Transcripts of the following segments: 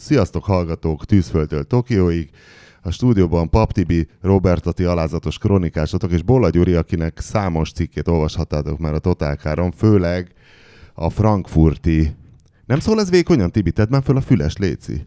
Sziasztok hallgatók Tűzföldtől Tokióig. A stúdióban Pap Tibi, Robert Ati alázatos kronikásotok, és Bolla Gyuri, akinek számos cikkét olvashattátok már a Totálkáron, főleg a frankfurti... Nem szól ez vékonyan, Tibi? Tedd már föl a füles, Léci.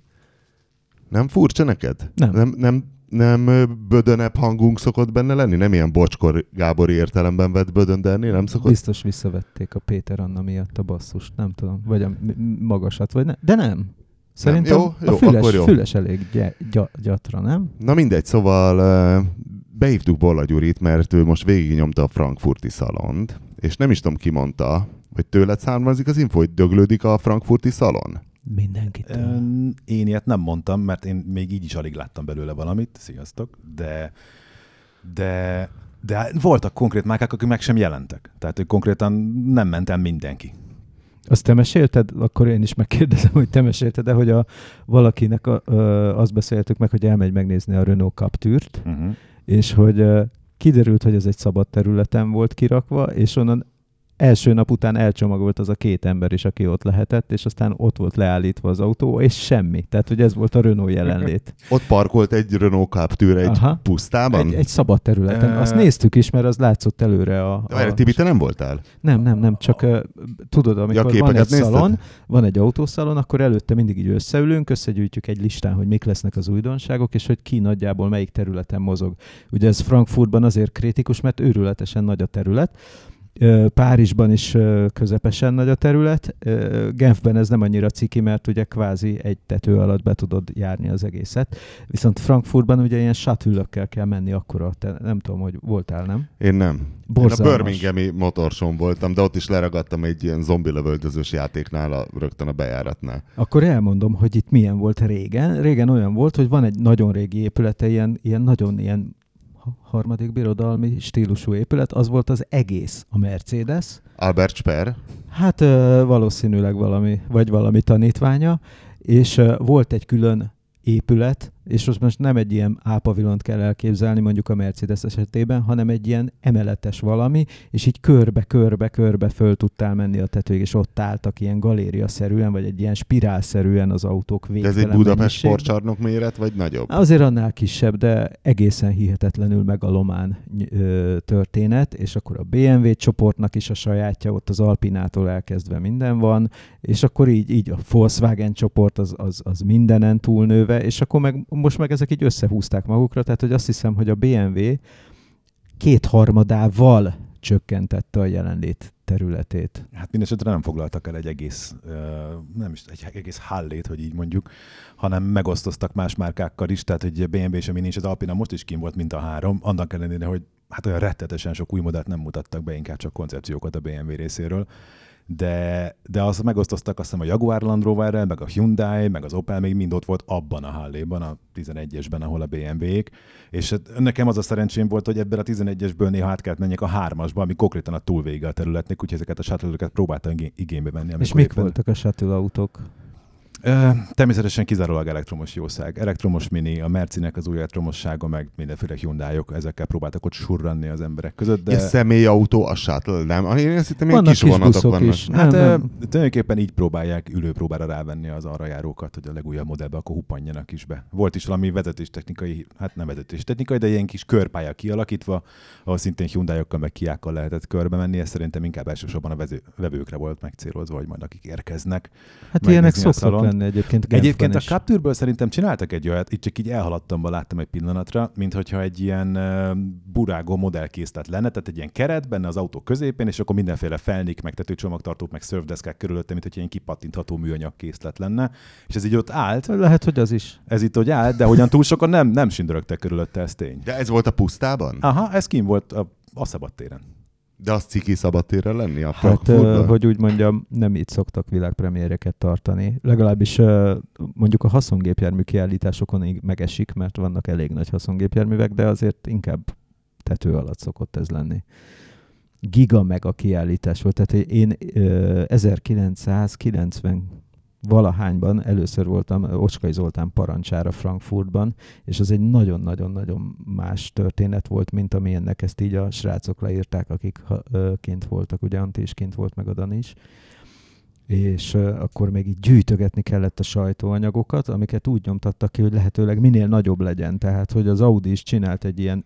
Nem furcsa neked? Nem. Nem, nem, nem bödönebb hangunk szokott benne lenni? Nem ilyen bocskor Gábori értelemben vett bödöndelni? Nem szokott? Biztos visszavették a Péter Anna miatt a basszust, nem tudom, vagy a magasat, vagy ne, de nem. Szerintem Jó, jó, a füles, akkor jó. füles elég gy- gy- gyatra, nem? Na mindegy, szóval behívtuk Bolla Gyurit, mert ő most végignyomta a frankfurti szalont, és nem is tudom ki mondta, hogy tőled származik az info, hogy döglődik a frankfurti szalon. Mindenkit. Én ilyet nem mondtam, mert én még így is alig láttam belőle valamit, sziasztok, de, de, de voltak konkrét márkák, akik meg sem jelentek. Tehát hogy konkrétan nem ment el mindenki. Azt te mesélted? Akkor én is megkérdezem, hogy te mesélted de hogy a, valakinek a, ö, azt beszéltük meg, hogy elmegy megnézni a Renault Capture-t, Uh-huh. és hogy ö, kiderült, hogy ez egy szabad területen volt kirakva, és onnan első nap után elcsomagolt az a két ember is, aki ott lehetett, és aztán ott volt leállítva az autó, és semmi. Tehát, hogy ez volt a Renault jelenlét. Ott parkolt egy Renault Captur egy Aha. pusztában? Egy, egy szabad területen. Azt néztük is, mert az látszott előre a... De várj, a... Tibi, te nem voltál? Nem, nem, nem, csak uh, tudod, amikor van egy nézted? szalon, van egy autószalon, akkor előtte mindig így összeülünk, összegyűjtjük egy listán, hogy mik lesznek az újdonságok, és hogy ki nagyjából melyik területen mozog. Ugye ez Frankfurtban azért kritikus, mert őrületesen nagy a terület, Párizsban is közepesen nagy a terület, Genfben ez nem annyira ciki, mert ugye kvázi egy tető alatt be tudod járni az egészet. Viszont Frankfurtban ugye ilyen shuttle kell menni akkora, te nem tudom, hogy voltál, nem? Én nem. Borzalmas. Én a Birminghami motorson voltam, de ott is leragadtam egy ilyen zombi lövöldözős játéknál, a, rögtön a bejáratnál. Akkor elmondom, hogy itt milyen volt régen. Régen olyan volt, hogy van egy nagyon régi épülete, ilyen, ilyen nagyon ilyen harmadik birodalmi stílusú épület, az volt az egész a Mercedes. Albert Sper, Hát valószínűleg valami, vagy valami tanítványa, és volt egy külön épület, és most, most nem egy ilyen ápavilont kell elképzelni mondjuk a Mercedes esetében, hanem egy ilyen emeletes valami, és így körbe-körbe-körbe föl tudtál menni a tetőig, és ott álltak ilyen galéria-szerűen, vagy egy ilyen spirálszerűen az autók de végtelen ez egy Budapest sportcsarnok méret, vagy nagyobb? Azért annál kisebb, de egészen hihetetlenül megalomán ö, történet, és akkor a BMW csoportnak is a sajátja, ott az Alpinától elkezdve minden van, és akkor így, így a Volkswagen csoport az, az, az mindenen túlnőve, és akkor meg, most meg ezek így összehúzták magukra, tehát hogy azt hiszem, hogy a BMW kétharmadával csökkentette a jelenlét területét. Hát mindesetre nem foglaltak el egy egész, nem is egy egész hallét, hogy így mondjuk, hanem megosztoztak más márkákkal is, tehát hogy BMW és a Mini és az Alpina most is kim volt, mint a három, annak ellenére, hogy hát olyan rettetesen sok új modellt nem mutattak be, inkább csak koncepciókat a BMW részéről. De, de azt megosztoztak azt hiszem a Jaguar Land Roverrel, meg a Hyundai, meg az Opel még mind ott volt abban a Halléban, a 11-esben, ahol a BMW-k. És hát nekem az a szerencsém volt, hogy ebben a 11-esből néha át kellett menjek a 3-asba, ami konkrétan a túlvége a területnek, úgyhogy ezeket a shuttle próbáltam igé- igénybe venni. És mik éppen- voltak a shuttle autók? Természetesen kizárólag elektromos jószág. Elektromos mini, a Mercinek az új elektromossága, meg mindenféle hyundai ezekkel próbáltak ott surranni az emberek között. De... Egy személyautó, a shuttle, nem? Én azt hittem, ilyen kis kis vonatok vannak. is. Hát Nem, nem, tulajdonképpen így próbálják ülőpróbára rávenni az arra járókat, hogy a legújabb modellbe akkor huppanjanak is be. Volt is valami vezetéstechnikai, hát nem vezetéstechnikai, de ilyen kis körpálya kialakítva, ahol szintén Hyundai-okkal meg Kiákkal lehetett körbe menni, ez szerintem inkább elsősorban a vevőkre volt megcélozva, hogy majd akik érkeznek. Hát ilyenek szoktak lenni egyébként. Genfben Egyébként a is. Capture-ből szerintem csináltak egy olyat, itt csak így elhaladtam, láttam egy pillanatra, mint hogyha egy ilyen uh, burágó modellkészlet lenne, tehát egy ilyen keret benne az autó középén, és akkor mindenféle felnik, meg tetőcsomagtartók, meg szörfdeszkák körülötte, mint hogyha ilyen kipattintható műanyag készlet lenne. És ez így ott állt, Lehet, hogy az is. ez itt hogy állt, de hogyan túl sokan nem, nem sindörögtek körülötte, ez tény. De ez volt a pusztában? Aha, ez kim volt a, a szabadtéren. De az ciki szabadtérre lenni a Hát, ö, hogy úgy mondjam, nem így szoktak világpremiéreket tartani. Legalábbis ö, mondjuk a haszongépjármű kiállításokon így megesik, mert vannak elég nagy haszongépjárművek, de azért inkább tető alatt szokott ez lenni. Giga meg a kiállítás volt. Tehát én ö, 1990 valahányban először voltam Ocskai Zoltán parancsára Frankfurtban, és az egy nagyon-nagyon-nagyon más történet volt, mint amilyennek ezt így a srácok leírták, akik ha- ö, kint voltak, ugye Antti is kint volt, meg a Dani is. és uh, akkor még így gyűjtögetni kellett a sajtóanyagokat, amiket úgy nyomtattak ki, hogy lehetőleg minél nagyobb legyen. Tehát, hogy az Audi is csinált egy ilyen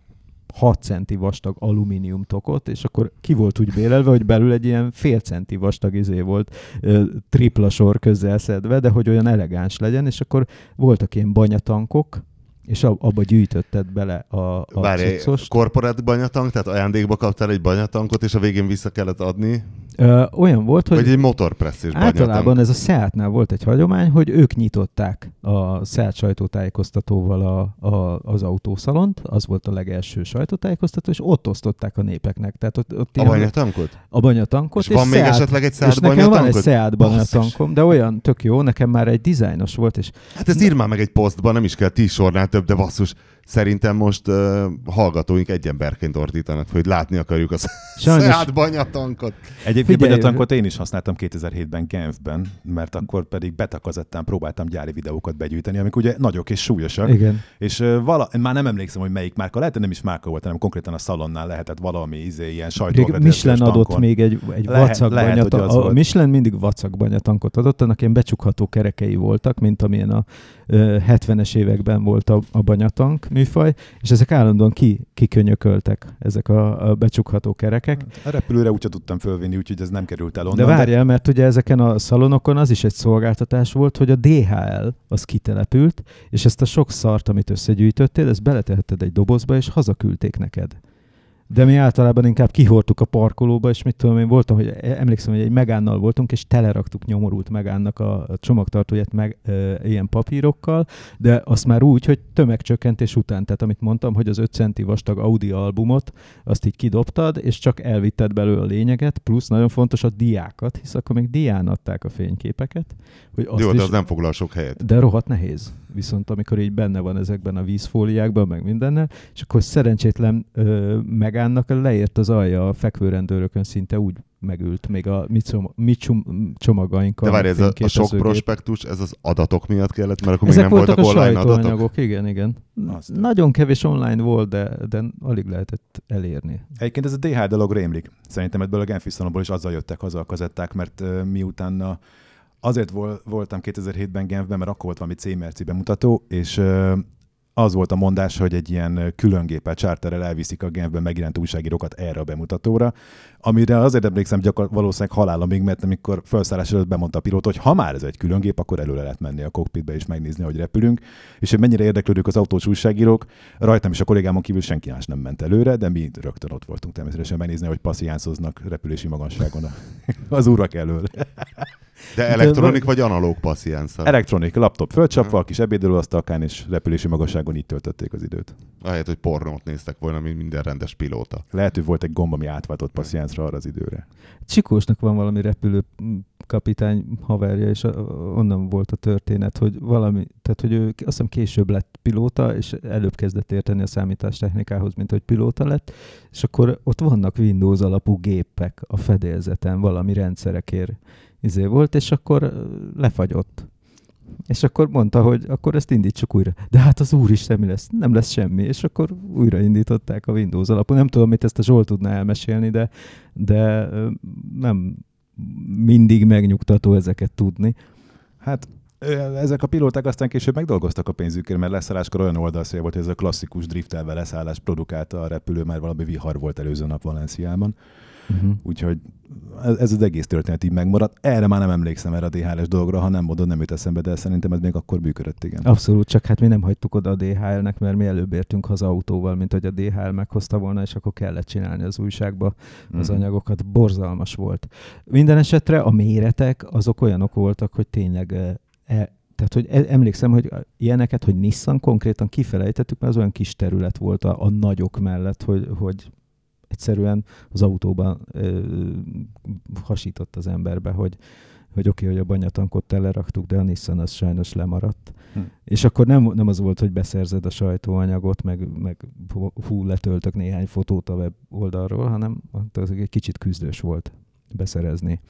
6 centi vastag alumínium tokot, és akkor ki volt úgy bélelve, hogy belül egy ilyen fél centi vastag izé volt ö, tripla sor közel szedve, de hogy olyan elegáns legyen, és akkor voltak ilyen banyatankok, és abba gyűjtötted bele a, a Várj, cuccost. korporát banyatank, tehát ajándékba kaptál egy banyatankot, és a végén vissza kellett adni? Ö, olyan volt, hogy Vagy egy motorpresszés általában banyatank? ez a Seatnál volt egy hagyomány, hogy ők nyitották a Seat sajtótájékoztatóval a, a, az autószalont, az volt a legelső sajtótájékoztató, és ott osztották a népeknek. Tehát ott, ott A ilyen- banyatankot? a banyatankot. És van még Seat- esetleg egy és Seat nekem van egy? Seat banyatankom, de olyan tök jó, nekem már egy dizájnos volt, és Hát ezt írd már meg egy posztban, nem is kell tíz sornál több, de basszus, szerintem most uh, hallgatóink egy emberként ordítanak, hogy látni akarjuk a Sajnos- Seat banyatankot. Egyébként Figyelj, banyatankot én is használtam 2007-ben Genfben, mert akkor pedig betakazettán próbáltam gyári videókat begyűjteni, amik ugye nagyok és súlyosak. igen. És ö, vala, már nem emlékszem, hogy melyik márka, lehet, hogy nem is márka volt, hanem konkrétan a szalonnál lehetett valami izé, ilyen Még sajtóvezetős Michelin adott tankon. még egy, egy Lehet- vacak lehet, hogy banyata. az A volt. Michelin mindig vacak banyatankot adott, annak ilyen becsukható kerekei voltak, mint amilyen a ö, 70-es években volt a, a banyatank műfaj, és ezek állandóan ki, kikönyököltek, ezek a, a becsukható kerekek. A repülőre úgyse tudtam fölvinni, úgyhogy ez nem került el onnan. De várjál, mert ugye ezeken a szalonokon az is egy szolgáltatás volt, hogy a DHL az kitelepült, és ezt a sok szart, amit összegyűjtöttél, ezt beletehetted egy dobozba, és hazaküldték neked. De mi általában inkább kihordtuk a parkolóba, és mit tudom én, voltam, hogy emlékszem, hogy egy megánnal voltunk, és teleraktuk nyomorult megánnak a, csomagtartóját meg e, ilyen papírokkal, de azt már úgy, hogy tömegcsökkentés után, tehát amit mondtam, hogy az 5 centi vastag Audi albumot, azt így kidobtad, és csak elvitted belőle a lényeget, plusz nagyon fontos a diákat, hisz akkor még dián adták a fényképeket. Hogy azt Jó, is, de az nem foglal sok helyet. de rohadt nehéz. Viszont amikor így benne van ezekben a vízfóliákban, meg mindennel, és akkor szerencsétlen ö, megánnak leért az alja a fekvőrendőrökön, szinte úgy megült, még a mi, csom- mi csum- csomagainkkal. De várj, ez a, a sok prospektus, ez az adatok miatt kellett, mert akkor Ezek még nem voltak voltak a online adatok. sajtóanyagok, igen, igen. Azt. Nagyon kevés online volt, de, de alig lehetett elérni. Egyébként ez a DH dolog rémlik. Szerintem ebből a Genfi szalomból is azzal jöttek haza a kazetták, mert uh, miután a, azért vol, voltam 2007-ben Genfben, mert akkor volt valami C-merci bemutató, és az volt a mondás, hogy egy ilyen külön géppel, charterrel elviszik a Genfben megjelent újságírókat erre a bemutatóra, amire azért emlékszem gyakor- valószínűleg halálomig, mert amikor felszállás előtt bemondta a pilóta, hogy ha már ez egy külön gép, akkor előre lehet menni a kokpitbe és megnézni, hogy repülünk, és hogy mennyire érdeklődők az autós újságírók, rajtam és a kollégámon kívül senki más nem ment előre, de mi rögtön ott voltunk természetesen megnézni, hogy passziánszoznak repülési magasságon az urak elől. De elektronik vagy analóg passziánszal? Elektronik, laptop fölcsapva, kis ebédlőasztalkán és repülési magasságon így töltötték az időt. Ahelyett, hogy pornót néztek volna, mint minden rendes pilóta. Lehet, hogy volt egy gomb, ami átváltott passziánszra arra az időre. Csikósnak van valami repülő kapitány haverja, és onnan volt a történet, hogy valami, tehát hogy ő azt hiszem később lett pilóta, és előbb kezdett érteni a számítástechnikához, mint hogy pilóta lett, és akkor ott vannak Windows alapú gépek a fedélzeten, valami rendszerekért izé volt, és akkor lefagyott. És akkor mondta, hogy akkor ezt indítsuk újra. De hát az úristen, mi lesz? Nem lesz semmi. És akkor újraindították a Windows alapú. Nem tudom, mit ezt a Zsolt tudná elmesélni, de, de nem mindig megnyugtató ezeket tudni. Hát ezek a pilóták aztán később megdolgoztak a pénzükért, mert leszálláskor olyan oldalszél volt, hogy ez a klasszikus driftelve leszállás produkálta a repülő, mert valami vihar volt előző nap Valenciában. Uh-huh. Úgyhogy ez, az egész történet így megmaradt. Erre már nem emlékszem erre a DHL-es dologra, ha nem mondod, nem jut eszembe, de szerintem ez még akkor működött, igen. Abszolút, csak hát mi nem hagytuk oda a DHL-nek, mert mi előbb értünk haza autóval, mint hogy a DHL meghozta volna, és akkor kellett csinálni az újságba az Mhm. anyagokat. Borzalmas volt. Minden esetre a méretek azok olyanok voltak, hogy tényleg eh, e, tehát, hogy e- emlékszem, hogy ilyeneket, hogy Nissan konkrétan kifelejtettük, mert az olyan kis terület volt a, a nagyok mellett, hogy, hogy egyszerűen az autóban ö, hasított az emberbe, hogy, hogy oké, okay, hogy a banyatankot teleraktuk, de a Nissan az sajnos lemaradt. Hm. És akkor nem, nem az volt, hogy beszerzed a sajtóanyagot, meg, meg hú, letöltök néhány fotót a web oldalról, hanem az egy kicsit küzdős volt beszerezni.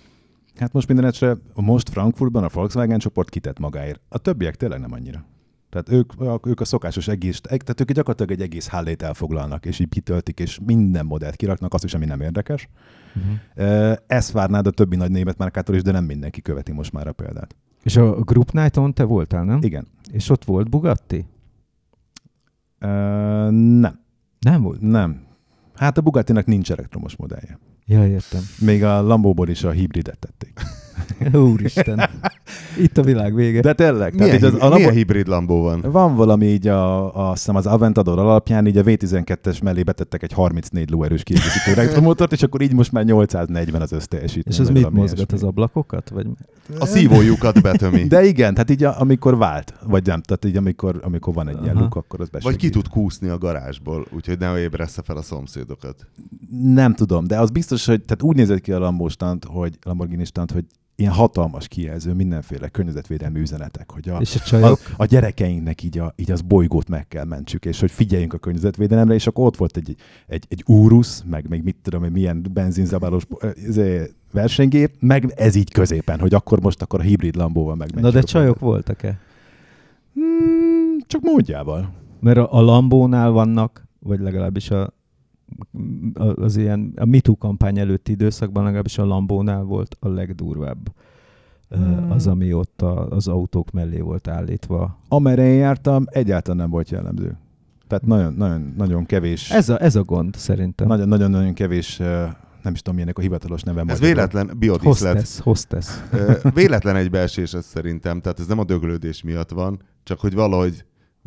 Hát most minden esetre most Frankfurtban a Volkswagen csoport kitett magáért. A többiek tényleg nem annyira. Tehát ők, ők a szokásos egész, tehát ők gyakorlatilag egy egész hálét elfoglalnak, és így kitöltik, és minden modellt kiraknak, azt is, ami nem érdekes. Uh-huh. Ezt várnád a többi nagy német márkától is, de nem mindenki követi most már a példát. És a Group Night-on te voltál, nem? Igen. És ott volt Bugatti? Uh, nem. Nem volt? Nem. Hát a Bugattinak nincs elektromos modellje. Ja, értem. Még a Lambo-ból is a hibridet tették. Úristen. Itt a világ vége. De tényleg. Milyen, tehát így az, a milyen Lambo, hibrid Lambó van? van valami így a, a, azt hiszem az Aventador alapján, így a V12-es mellé betettek egy 34 lóerős kiegészítő elektromotort, és akkor így most már 840 az összteljesítmény. És az vagy mit mozgat, az ablakokat? Vagy... A szívójukat betömi. De igen, tehát így a, amikor vált, vagy nem, tehát így amikor, amikor van egy ilyen luk, akkor az Vagy besegít. ki tud kúszni a garázsból, úgyhogy ne ébressze fel a szomszédokat. Nem tudom, de az biztos, hogy tehát úgy nézett ki a Lambo stand, hogy Lamborghini stand, hogy ilyen hatalmas kijelző, mindenféle környezetvédelmi üzenetek, hogy a, És a a, csajok? a gyerekeinknek így, a, így az bolygót meg kell mentsük, és hogy figyeljünk a környezetvédelemre, és akkor ott volt egy, egy, egy Urus, meg még mit tudom, hogy milyen benzinzabálós izé, versenygép, meg ez így középen, hogy akkor most akkor a hibrid Lambóval megmentjük. Na de csajok voltak-e? Hmm, csak módjával. Mert a, a Lambónál vannak, vagy legalábbis a, az ilyen, a MeToo kampány előtti időszakban legalábbis a Lambónál volt a legdurvább. Hmm. Az, ami ott a, az autók mellé volt állítva. Amerre én jártam, egyáltalán nem volt jellemző. Tehát nagyon, nagyon, nagyon kevés. Ez a, ez a gond szerintem. Nagyon, nagyon, nagyon kevés, nem is tudom, milyenek a hivatalos neve. Ez véletlen biodiszlet. Hostess, hostess. Véletlen egybeesés ez szerintem, tehát ez nem a döglődés miatt van, csak hogy valahogy,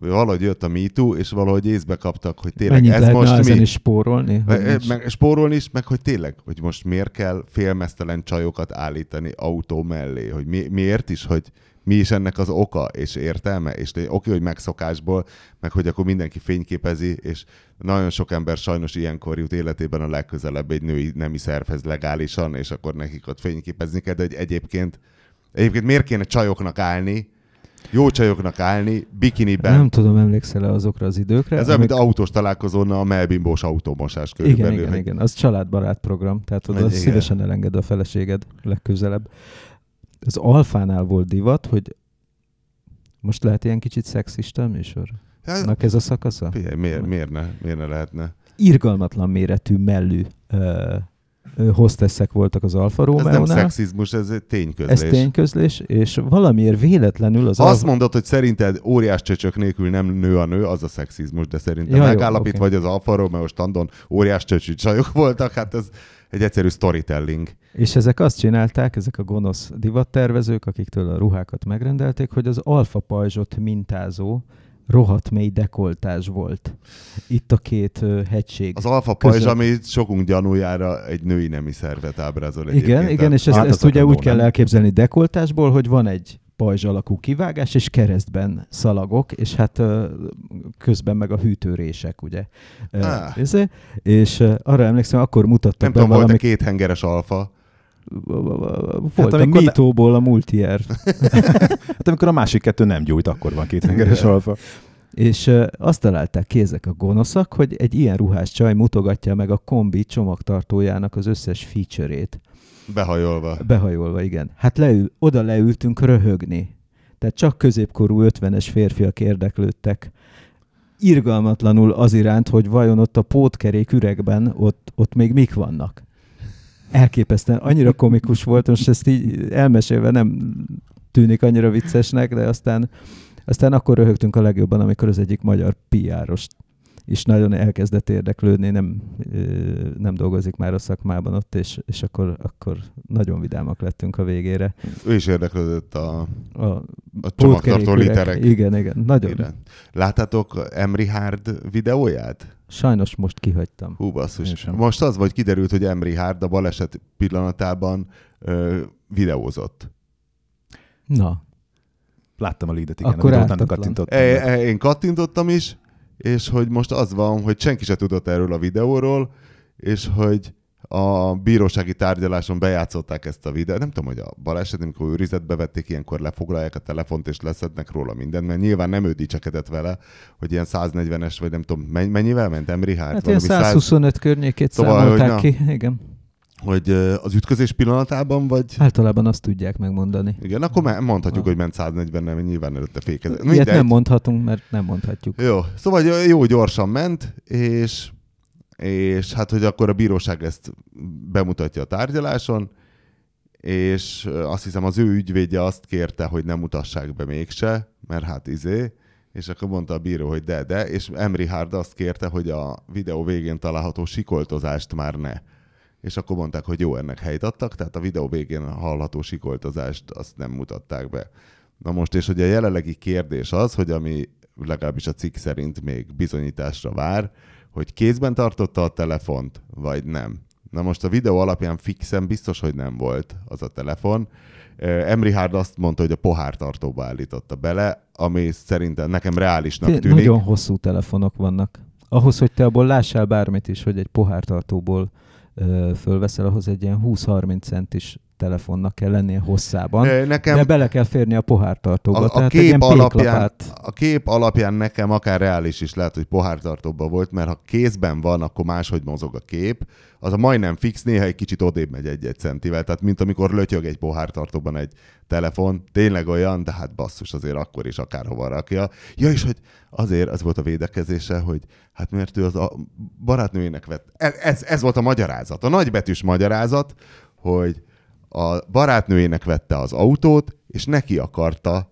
valahogy jött a MeToo, és valahogy észbe kaptak, hogy tényleg Mennyit ez most mi? is spórolni? Meg, meg spórolni is, meg hogy tényleg, hogy most miért kell félmeztelen csajokat állítani autó mellé, hogy mi, miért is, hogy mi is ennek az oka és értelme, és oké, hogy megszokásból, meg hogy akkor mindenki fényképezi, és nagyon sok ember sajnos ilyenkor jut életében a legközelebb egy női nemi szervhez legálisan, és akkor nekik ott fényképezni kell, de hogy egyébként, egyébként miért kéne csajoknak állni, jó csajoknak állni, bikiniben, Nem tudom, emlékszel-e azokra az időkre? ez olyan, mint autós találkozón a melbimbós automosás Igen, körülbelül. igen, hogy- igen. Az családbarát program, tehát oda Igen. szívesen elenged a feleséged legközelebb. Az alfánál volt divat, hogy most lehet ilyen kicsit szexista műsor? Hát, ez a szakasza? Figyelj, miért, miért, ne, miért ne lehetne? Irgalmatlan méretű mellű ö, hostessek voltak az Alfa Ez nem szexizmus, ez tényközlés. Ez tényközlés, és valamiért véletlenül az Ha azt Alfa... mondod, hogy szerinted óriás csöcsök nélkül nem nő a nő, az a szexizmus, de szerintem Ja, jó, megállapítva, oké. hogy az Alfa Romeo standon óriás csöcsű csajok voltak, hát ez egy egyszerű storytelling. És ezek azt csinálták, ezek a gonosz divattervezők, akiktől a ruhákat megrendelték, hogy az alfa pajzsot mintázó rohadt mély dekoltás volt. Itt a két hegység. Az alfa pajzs, ami sokunk gyanújára egy női nemi szervet ábrázol igen, egyébként. igen, és ezt, Hát ezt ugye úgy kell elképzelni dekoltásból, hogy van egy pajzs alakú kivágás, és keresztben szalagok, és hát közben meg a hűtőrések, ugye. Ah. És arra emlékszem, akkor mutattak Nem be tudom, valami... két hengeres alfa? Volt Hát a amikor ne- Mitóból a multier. Hát amikor a másik kettő nem gyújt, akkor van két hengeres alfa. És azt találták ki ezek a gonoszak, hogy egy ilyen ruhás csaj mutogatja meg a kombi csomagtartójának az összes feature-ét. Behajolva. Behajolva, igen. Hát leül, oda leültünk röhögni. Tehát csak középkorú 50-es férfiak érdeklődtek irgalmatlanul az iránt, hogy vajon ott a pótkerék üregben ott, ott még mik vannak. Elképesztően, annyira komikus volt, most ezt így elmesélve nem tűnik annyira viccesnek, de aztán, aztán akkor röhögtünk a legjobban, amikor az egyik magyar PR-os is nagyon elkezdett érdeklődni, nem, nem dolgozik már a szakmában ott, és, és akkor, akkor nagyon vidámak lettünk a végére. Ő is érdeklődött a, A a csomagtartó literek. Igen, igen, nagyon. iránt. Láttátok Emri Hard videóját? Sajnos most kihagytam. Hú, basszus. Most az vagy kiderült, hogy Emri Hard a baleset pillanatában ö, videózott. Na, Láttam a leadet, igen, Akkor utána kattintottam. E, e, én kattintottam is, és hogy most az van, hogy senki se tudott erről a videóról, és hogy a bírósági tárgyaláson bejátszották ezt a videót. Nem tudom, hogy a baleset, amikor őrizetbe vették, ilyenkor lefoglalják a telefont és leszednek róla mindent, mert nyilván nem ő dicsekedett vele, hogy ilyen 140-es, vagy nem tudom, menny- mennyivel ment Emri hát ilyen Valami 125 környékét Szóval, számolták hogy ki, igen. hogy az ütközés pillanatában, vagy... Általában azt tudják megmondani. Igen, akkor me- mondhatjuk, Ah. hogy ment 140 nem nyilván előtte fékezett. Ilyet nem mondhatunk, mert nem mondhatjuk. Jó, szóval jó gyorsan ment, és, és hát, hogy akkor a bíróság ezt bemutatja a tárgyaláson, és azt hiszem az ő ügyvédje azt kérte, hogy nem mutassák be mégse, mert hát izé, és akkor mondta a bíró, hogy de, de, és Emri Hard azt kérte, hogy a videó végén található sikoltozást már ne. És akkor mondták, hogy jó, ennek helyt adtak, tehát a videó végén hallható sikoltozást azt nem mutatták be. Na most, és ugye a jelenlegi kérdés az, hogy ami legalábbis a cikk szerint még bizonyításra vár, hogy kézben tartotta a telefont, vagy nem. Na most a videó alapján fixen biztos, hogy nem volt az a telefon. Emri Hard azt mondta, hogy a pohártartóba állította bele, ami szerintem nekem reálisnak Té- tűnik. Nagyon hosszú telefonok vannak. Ahhoz, hogy te abból lássál bármit is, hogy egy pohártartóból ö, fölveszel, ahhoz egy ilyen 20-30 centis telefonnak kell lennie hosszában. Nekem De bele kell férni a pohártartóba. a, a, tehát kép alapján, a kép alapján nekem akár reális is lehet, hogy pohártartóban volt, mert ha kézben van, akkor máshogy mozog a kép. Az a majdnem fix, néha egy kicsit odébb megy egy-egy centivel. Tehát mint amikor lötyög egy pohártartóban egy telefon. Tényleg olyan, de hát basszus azért akkor is akárhova rakja. Ja, és hogy azért az volt a védekezése, hogy hát mert ő az a barátnőjének vett. Ez, ez, ez volt a magyarázat. A nagybetűs magyarázat, hogy a barátnőjének vette az autót, és neki akarta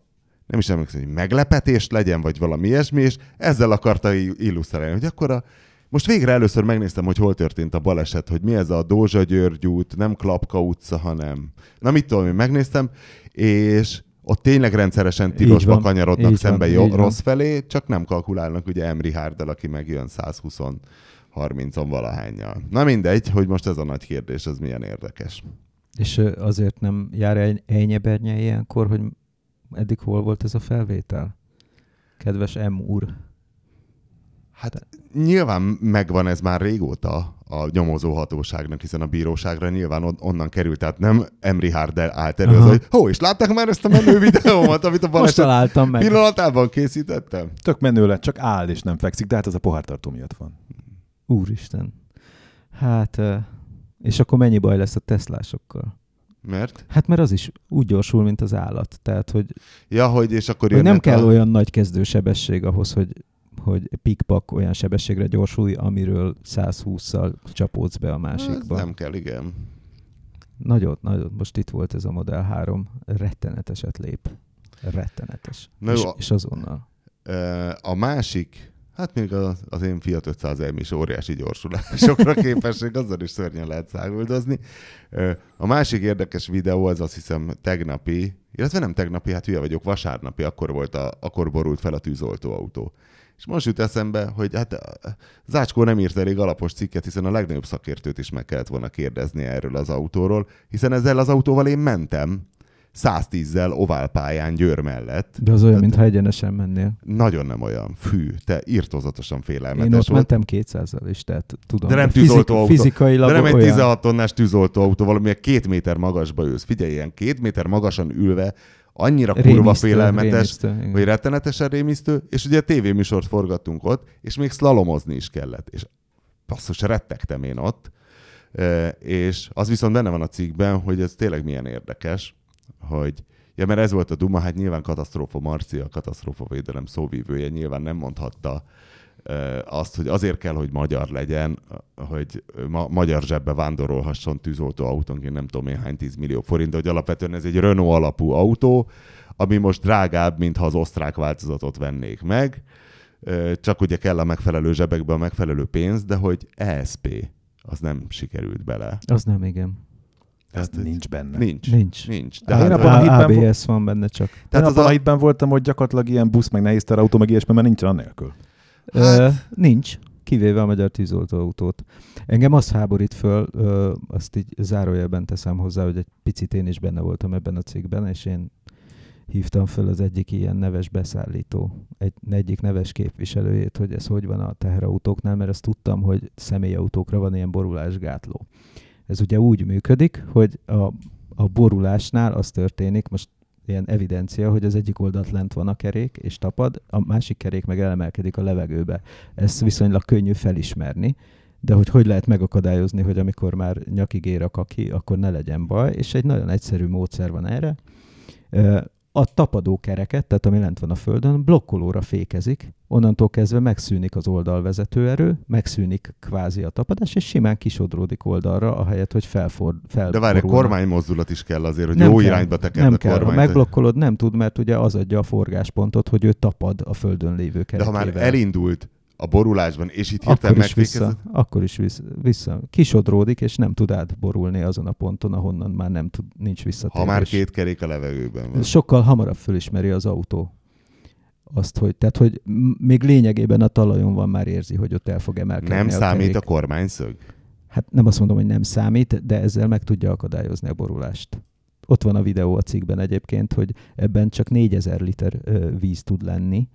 nem is emlékszem, hogy meglepetés legyen, vagy valami ilyesmi, és ezzel akarta illusztrálni, hogy akkor a most végre először megnéztem, hogy hol történt a baleset, hogy mi ez a Dózsa György út, nem Klapka utca, hanem... Na mit tudom, én megnéztem, és ott tényleg rendszeresen tilosba van, kanyarodnak szembe van, jó, így van. rossz felé, csak nem kalkulálnak ugye Emri Hárdel, aki megjön 120 30-on valahányjal. Na mindegy, hogy most ez a nagy kérdés, ez milyen érdekes. És azért nem jár egy ennyebernyel ilyenkor, hogy eddig hol volt ez a felvétel? Kedves M úr. Hát nyilván megvan ez már régóta a nyomozó hatóságnak, hiszen a bíróságra nyilván on- onnan került, tehát nem Emri Hardel állt elő, az, hogy hó, és látták már ezt a menő videómat, amit a baleset találtam meg. pillanatában készítettem? Tök menő lett, csak áll és nem fekszik, de hát ez a pohártartó miatt van. Úristen. Hát, ö, és akkor mennyi baj lesz a teszlásokkal? Mert? Hát mert az is úgy gyorsul, mint az állat. Tehát, hogy, Ja, hogy és akkor hogy nem kell a... olyan nagy kezdősebesség ahhoz, hogy hogy pikpak olyan sebességre gyorsulj, amiről 120-szal csapódsz be a Ez másikba. nem kell, igen. Nagyon, nagyon. Most itt volt ez a Model 3, retteneteset lép. Rettenetes. Na és, jó. és azonnal. Ö, A másik, hát még az, az én Fiat 500 m is óriási gyorsulásokra képesség, azzal is szörnyen lehet száguldozni. A másik érdekes videó az azt hiszem tegnapi, illetve nem tegnapi, hát hülye vagyok, vasárnapi, akkor volt a, akkor borult fel a tűzoltóautó. És most jut eszembe, hogy hát Zácskó nem írt elég alapos cikket, hiszen a legnagyobb szakértőt is meg kellett volna kérdezni erről az autóról, hiszen ezzel az autóval én mentem 110-zel oválpályán Győr mellett. De az olyan, Tehát- mintha egyenesen mennél. Nagyon nem olyan. Fű, te írtozatosan Én félelmetes ott volt. mentem 200-zal is, tehát tudom. De nem fizik- tűzoltóautó. Fizikailag De nem egy olyan. 16 tonnás tűzoltóautó, valami két méter magasba ősz. Figyelj, ilyen két méter magasan ülve, annyira kurva Rémisztő, félelmetes, rémisztő, igen. hogy rettenetesen rémisztő, és ugye tévéműsort forgattunk ott, és még szlalomozni is kellett. És basszus, rettegtem én ott. És az viszont benne van a cikkben, hogy ez tényleg milyen érdekes, hogy Ja, mert ez volt a Duma, hát nyilván katasztrófa Marci, a katasztrófa védelem szóvívője nyilván nem mondhatta azt, hogy azért kell, hogy magyar legyen, hogy ma- magyar zsebbe vándorolhasson tűzoltó autónként nem tudom én hány 10 millió forint, de hogy alapvetően ez egy Renault alapú autó, ami most drágább, mintha az osztrák változatot vennék meg, csak ugye kell a megfelelő zsebekbe a megfelelő pénz, de hogy ESP, az nem sikerült bele. Az nem, igen. Ez Tehát, nincs benne. Nincs. Nincs. Nincs. Hát én Tehát, abban a A- hitben ABS van benne csak. Tehát Én az abban a a- hitben voltam, hogy gyakorlatilag ilyen busz, meg nehéz autó, meg ilyesmi, mert nincsen annélkül. Hát... Hát- Ö, nincs, kivéve a magyar tűzoltóautót. Engem az háborít föl, ö, azt így zárójelben teszem hozzá, hogy egy picit én is benne voltam ebben a cikkben, és én hívtam föl az egyik ilyen neves beszállító, egy, egyik neves képviselőjét, hogy ez hogy van a teherautóknál, mert azt tudtam, hogy személyautókra van ilyen borulásgátló. Ez ugye úgy működik, hogy a, a borulásnál az történik, most ilyen evidencia, hogy az egyik oldalt lent van a kerék, és tapad, a másik kerék meg elemelkedik a levegőbe. Ezt viszonylag könnyű felismerni, de hogy hogy lehet megakadályozni, hogy amikor már nyakig ér a kaki, akkor ne legyen baj, és egy nagyon egyszerű módszer van erre. A tapadó kereket, tehát ami lent van a földön, blokkolóra fékezik, onnantól kezdve megszűnik az oldalvezető erő, megszűnik kvázi a tapadás, és simán kisodródik oldalra, ahelyett, hogy felfor, fel. De várj, a kormánymozdulat is kell azért, hogy nem jó kell, irányba tekerd nem a kell. kormányt. Ha megblokkolod, nem tud, mert ugye az adja a forgáspontot, hogy ő tapad a földön lévő De kerekével. ha már elindult a borulásban, és itt akkor hirtelen is, vissza, akkor is vissza, vissza. Kisodródik, és nem tud átborulni azon a ponton, ahonnan már nem tud, nincs visszatérés. ha már két kerék a levegőben van. Sokkal hamarabb fölismeri az autó azt, hogy, tehát, hogy még lényegében a talajon van, már érzi, hogy ott el fog emelkedni Nem a számít kerék. a kormányszög? Hát nem azt mondom, hogy nem számít, de ezzel meg tudja akadályozni a borulást. Ott van a videó a cikkben egyébként, hogy ebben csak 4000 liter víz tud lenni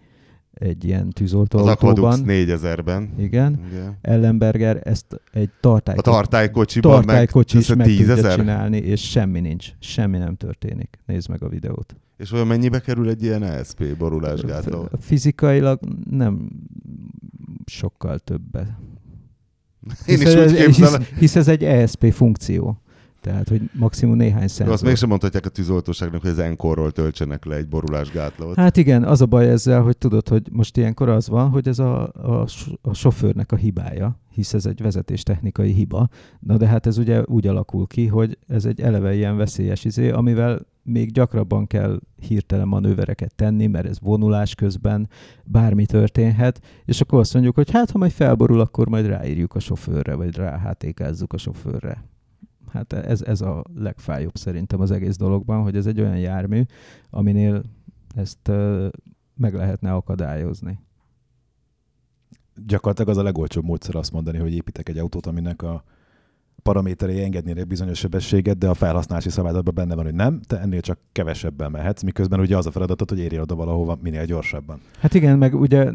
egy ilyen Az tűzoltóautóban. Aquadux 4000-ben. Igen. Igen. Ellenberger ezt egy tartály A tartálykocsiban tartálykocsi is meg tudja 10 csinálni, és semmi nincs. Semmi nem történik. Nézd meg a videót. És olyan mennyibe kerül egy ilyen ESP borulásgátló? Fizikailag nem sokkal többe. Én is ez, úgy képzelem. hisz, hisz ez egy ESP funkció. Tehát, hogy maximum néhány szenzor. azt mégsem mondhatják a tűzoltóságnak, hogy az Enkorról töltsenek le egy borulásgátlót. Hát igen, az a baj ezzel, hogy tudod, hogy most ilyenkor az van, hogy ez a, a, a sofőrnek a hibája, hisz ez egy vezetéstechnikai hiba. Na de hát ez ugye úgy alakul ki, hogy ez egy eleve ilyen veszélyes izé, amivel még gyakrabban kell hirtelen manővereket tenni, mert ez vonulás közben bármi történhet, és akkor azt mondjuk, hogy hát ha majd felborul, akkor majd ráírjuk a sofőrre, vagy ráhátékázzuk a sofőrre. Hát ez, ez a legfájóbb szerintem az egész dologban, hogy ez egy olyan jármű, aminél ezt meg lehetne akadályozni. Gyakorlatilag az a legolcsóbb módszer azt mondani, hogy építek egy autót, aminek a paraméterei engednének bizonyos sebességet, de a felhasználási szabályzatban benne van, hogy nem, te ennél csak kevesebben mehetsz, miközben ugye az a feladatod, hogy érjél oda valahova minél gyorsabban. Hát igen, meg ugye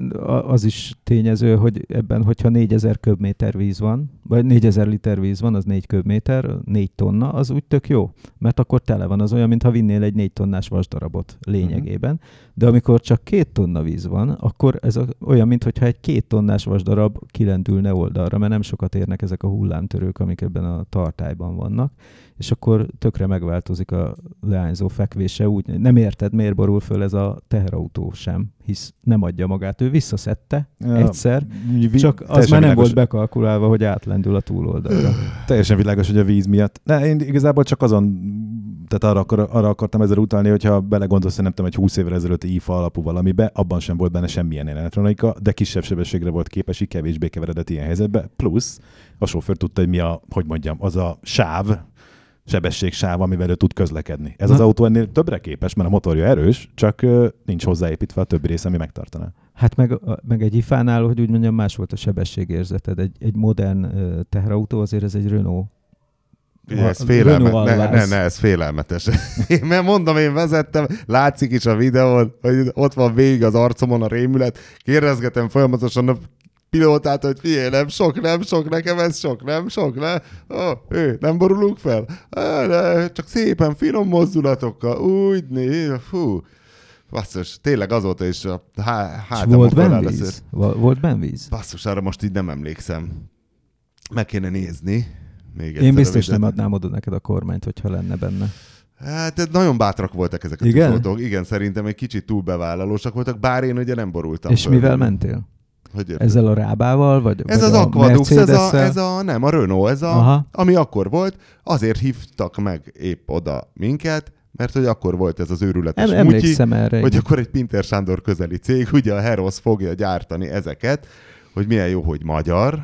az is tényező, hogy ebben, hogyha 4000 köbméter víz van, vagy 4000 liter víz van, az 4 köbméter, 4 tonna, az úgy tök jó, mert akkor tele van, az olyan, mintha vinnél egy 4 tonnás vasdarabot lényegében, de amikor csak 2 tonna víz van, akkor ez a, olyan, mintha egy 2 tonnás vasdarab kilendülne oldalra, mert nem sokat érnek ezek a hullámtörők, amik ebben a tartályban vannak, és akkor tökre megváltozik a leányzó fekvése, úgy nem érted, miért borul föl ez a teherautó sem, hisz nem adja magát. Ő visszaszedte egyszer, csak az már nem világos- volt bekalkulálva, hogy átlendül a túloldalra. Teljesen világos, hogy a víz miatt. Ne, én igazából csak azon, tehát arra, akar, arra akartam ezzel utalni, hogyha belegondolsz, nem tudom, egy 20 évvel ezelőtt IFA alapú valamibe, abban sem volt benne semmilyen elektronika, de kisebb sebességre volt képes, így kevésbé keveredett ilyen helyzetbe. Plusz a sofőr tudta, hogy mi a, hogy mondjam, az a sáv, sebességsáv, amivel ő tud közlekedni. Ez Na. az autó ennél többre képes, mert a motorja erős, csak nincs hozzáépítve a többi része, ami megtartaná. Hát meg, meg egy ifánál, hogy úgy mondjam, más volt a sebességérzeted. Egy, egy modern teherautó, azért ez egy Renault. Ez A- félelme, Renault ne, ne, ne, ez félelmetes. Én mert mondom, én vezettem, látszik is a videón, hogy ott van végig az arcomon a rémület, kérdezgetem folyamatosan a pilótát, hogy figyelj, nem sok, nem sok, nekem ez sok, nem sok, ne? Ó, ő, nem borulunk fel? Csak szépen, finom mozdulatokkal, úgy né, fú. Basszus, tényleg azóta is a há, És hátamon volt benn feláll a víz? szőr. Vo- Volt benn víz? Basszus, arra most így nem emlékszem. Meg kéne nézni. Még Én biztos nem adnám oda neked a kormányt, hogyha lenne benne. Hát nagyon bátrak voltak ezek a Igen? tűzoltók. Igen, szerintem egy kicsit túl bevállalósak voltak, bár én ugye nem borultam. És föl. mivel mentél? Hogy érted? Ezzel a rábával? Vagy, ez vagy az Aquadux, ez a, ez a, nem, a Renault, ez a, Aha. ami akkor volt, azért hívtak meg épp oda minket, mert hogy akkor volt ez az őrületes Em, mutyi, erre. hogy igen. akkor egy Pinter Sándor közeli cég, ugye a Heros fogja gyártani ezeket, hogy milyen jó, hogy magyar,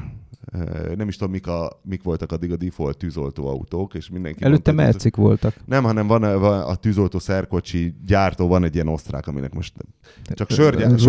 nem is tudom, mik, a, mik voltak addig a default tűzoltó autók, és mindenki Előtte mondta, mercik voltak. Nem, hanem van, van a tűzoltó szerkocsi gyártó, van egy ilyen osztrák, aminek most csak sörgyár, az-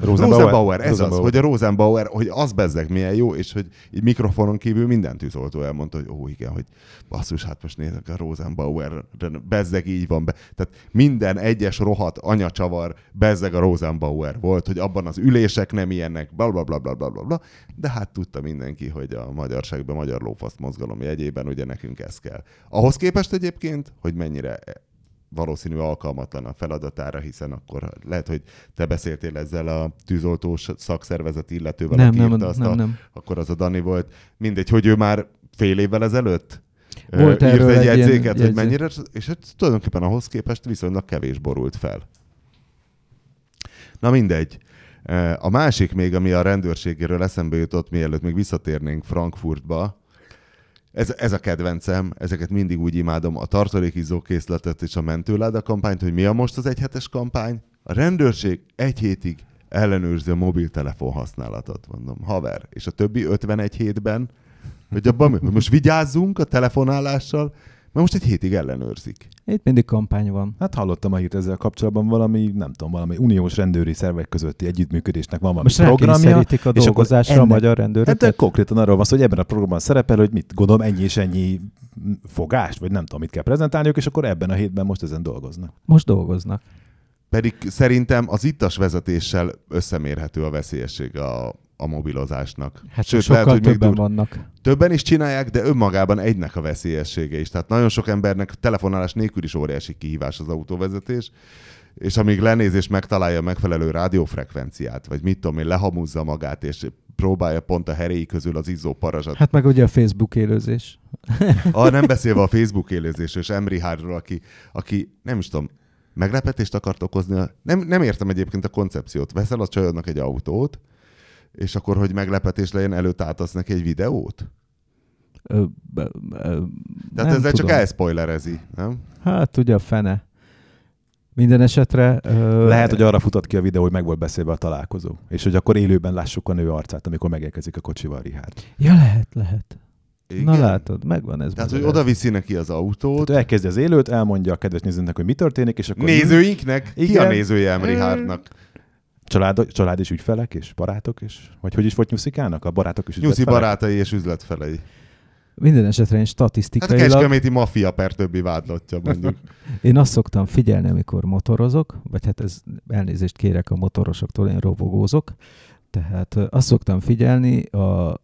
Rosenbauer. Ez az, hogy a Rosenbauer, hogy az bezzeg milyen jó, és hogy így mikrofonon kívül minden tűzoltó elmondta, hogy ó, igen, hogy basszus, hát most nézzük a Rosenbauer, bezzeg így van be. Tehát minden egyes rohadt anyacsavar bezzeg a Rosenbauer volt, hogy abban az ülések nem ilyenek, bla bla bla bla bla, bla. De hát tudta mindenki, hogy a magyarságban, magyar lófaszt mozgalom jegyében ugye nekünk ez kell. Ahhoz képest egyébként, hogy mennyire valószínű alkalmatlan a feladatára, hiszen akkor lehet, hogy te beszéltél ezzel a tűzoltós szakszervezet illetővel, Nem, aki nem, írta azt nem, a, nem. akkor az a Dani volt. Mindegy, hogy ő már fél évvel ezelőtt Volt írt erről egy egy jegyzéket, hogy jegyzék. mennyire, és hát tulajdonképpen ahhoz képest viszonylag kevés borult fel. Na mindegy. A másik még, ami a rendőrségéről eszembe jutott, mielőtt még visszatérnénk Frankfurtba, ez, ez a kedvencem, ezeket mindig úgy imádom, a tartalékizó készletet és a mentőláda kampányt, hogy mi a most az egyhetes kampány? A rendőrség egy hétig ellenőrzi a mobiltelefon használatot, mondom, haver. És a többi 51 hétben, hogy abban hogy most vigyázzunk a telefonálással, mert most egy hétig ellenőrzik. Itt mindig kampány van. Hát hallottam a hírt ezzel kapcsolatban valami, nem tudom, valami uniós rendőri szervek közötti együttműködésnek van valami Most programja. rákényszerítik a és akkor dolgozásra a ennek- magyar Hát de rendőröket. konkrétan arról van szó, hogy ebben a programban szerepel, hogy mit gondolom ennyi és ennyi fogást, vagy nem tudom, mit kell prezentálniuk, és akkor ebben a hétben most ezen dolgoznak. Most dolgoznak. Pedig szerintem az ittas vezetéssel összemérhető a veszélyesség a, a mobilozásnak. Hát Sőt, sokkal lehet, hogy még többen dur- vannak. Többen is csinálják, de önmagában egynek a veszélyessége is. Tehát nagyon sok embernek telefonálás nélkül is óriási kihívás az autóvezetés, és amíg lenéz és megtalálja a megfelelő rádiófrekvenciát, vagy mit tudom én, lehamuzza magát, és próbálja pont a heréi közül az izzó parazsat. Hát meg ugye a Facebook élőzés. Ah, nem beszélve a Facebook élőzésről, és Emri Hardról, aki, aki nem is tudom, meglepetést akart okozni. Nem, nem értem egyébként a koncepciót. Veszel a csajodnak egy autót, és akkor, hogy meglepetés legyen, előtt átadsz neki egy videót? Ö, ö, ö, Tehát nem ezzel tudom. csak elspoilerezi, nem? Hát ugye a fene. Minden esetre... Ö, Lehet, hogy arra futott ki a videó, hogy meg volt beszélve a találkozó, és hogy akkor élőben lássuk a nő arcát, amikor megérkezik a kocsival Richard. Ja, lehet, lehet. Igen? Na látod, megvan ez. Tehát, hogy oda viszi neki az autót. Tehát elkezdi az élőt, elmondja a kedves nézőnek, hogy mi történik, és akkor Nézőinknek? Ki a Igen. nézője Emri Hardnak? Család, család és ügyfelek és barátok és vagy hogy is volt nyuszikának? A barátok és Nyuszi ügyfelek? barátai és üzletfelei. Minden esetre én Hát a statisztikailag... kecskeméti maffia per többi vádlottja, mondjuk. Én azt szoktam figyelni, amikor motorozok, vagy hát ez elnézést kérek a motorosoktól, én robogózok. Tehát azt szoktam figyelni, a,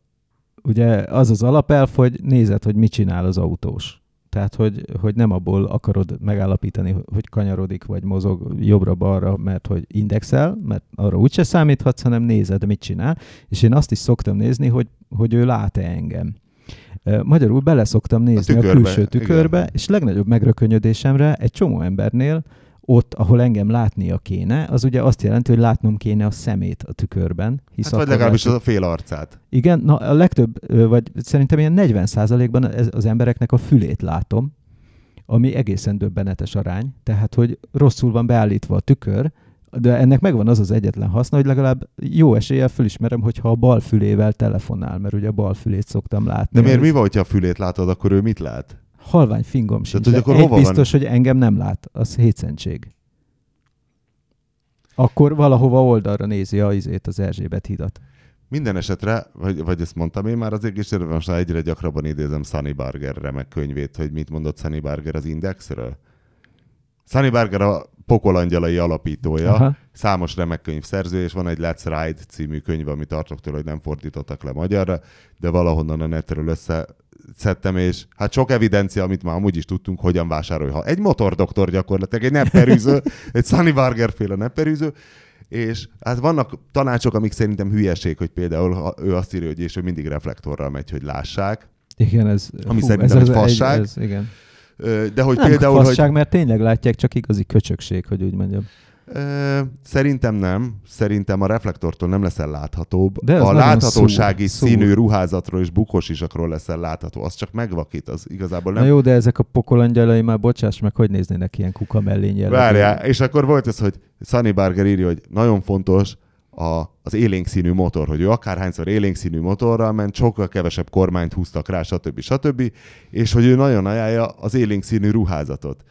ugye az az alapelv, hogy nézed, hogy mit csinál az autós. Tehát, hogy, hogy nem abból akarod megállapítani, hogy kanyarodik, vagy mozog jobbra-balra, mert hogy indexel, mert arra úgyse számíthatsz, hanem nézed, mit csinál. És én azt is szoktam nézni, hogy, hogy ő lát-e engem. Magyarul bele szoktam nézni a, tükörbe, külső tükörbe, igen. és legnagyobb megrökönyödésemre egy csomó embernél ott, ahol engem látnia kéne, az ugye azt jelenti, hogy látnom kéne a szemét a tükörben. Hisz Hát vagy legalábbis az látjuk- a fél arcát. Igen, na a legtöbb, vagy szerintem ilyen 40%-ban ez- az embereknek a fülét látom, ami egészen döbbenetes arány. Tehát, hogy rosszul van beállítva a tükör, de ennek megvan az az egyetlen haszna, hogy legalább jó eséllyel fölismerem, hogyha a bal fülével telefonál, mert ugye a bal fülét szoktam látni. De miért mi van, hogyha a fülét látod, akkor ő mit lát? Halvány fingom sincs. hogy de akkor egy hova van? biztos, hogy engem nem lát. Az hétszentség. Akkor valahova oldalra nézi a izét, az Erzsébet hidat. Minden esetre, vagy, vagy ezt mondtam én már az egész most már egyre gyakrabban idézem Sunny Barger remek könyvét, hogy mit mondott Sunny Barger az Indexről. Sunny Barger a pokolangyalai alapítója, Aha. számos remek könyv szerző, és van egy Let's Ride című könyv, amit tartok tőle, hogy nem fordítottak le magyarra, de valahonnan a netről összeszedtem, és hát sok evidencia, amit már amúgy is tudtunk, hogyan vásárolj. Ha egy motordoktor gyakorlatilag, egy nepperűző, egy Sunny Barger féle nepperűző, és hát vannak tanácsok, amik szerintem hülyeség, hogy például ő azt írja, hogy és ő mindig reflektorral megy, hogy lássák. Igen, ez, Ami szerintem egy fasság. Ez, igen. Ö, De hogy Nem például, fasság, hogy mert tényleg látják, csak igazi köcsökség, hogy úgy mondjam. Szerintem nem. Szerintem a reflektortól nem leszel láthatóbb. De a láthatósági szúr, színű szúr. ruházatról és bukós isakról leszel látható. Az csak megvakít, az igazából Na nem. jó, de ezek a pokolangyalai már bocsáss meg, hogy néznének ilyen kuka mellény jellegű? Várjál, és akkor volt ez, hogy Sunny Barger írja, hogy nagyon fontos a, az élénk színű motor, hogy ő akárhányszor élénk színű motorral ment, sokkal kevesebb kormányt húztak rá, stb. stb. És hogy ő nagyon ajánlja az élénk színű ruházatot.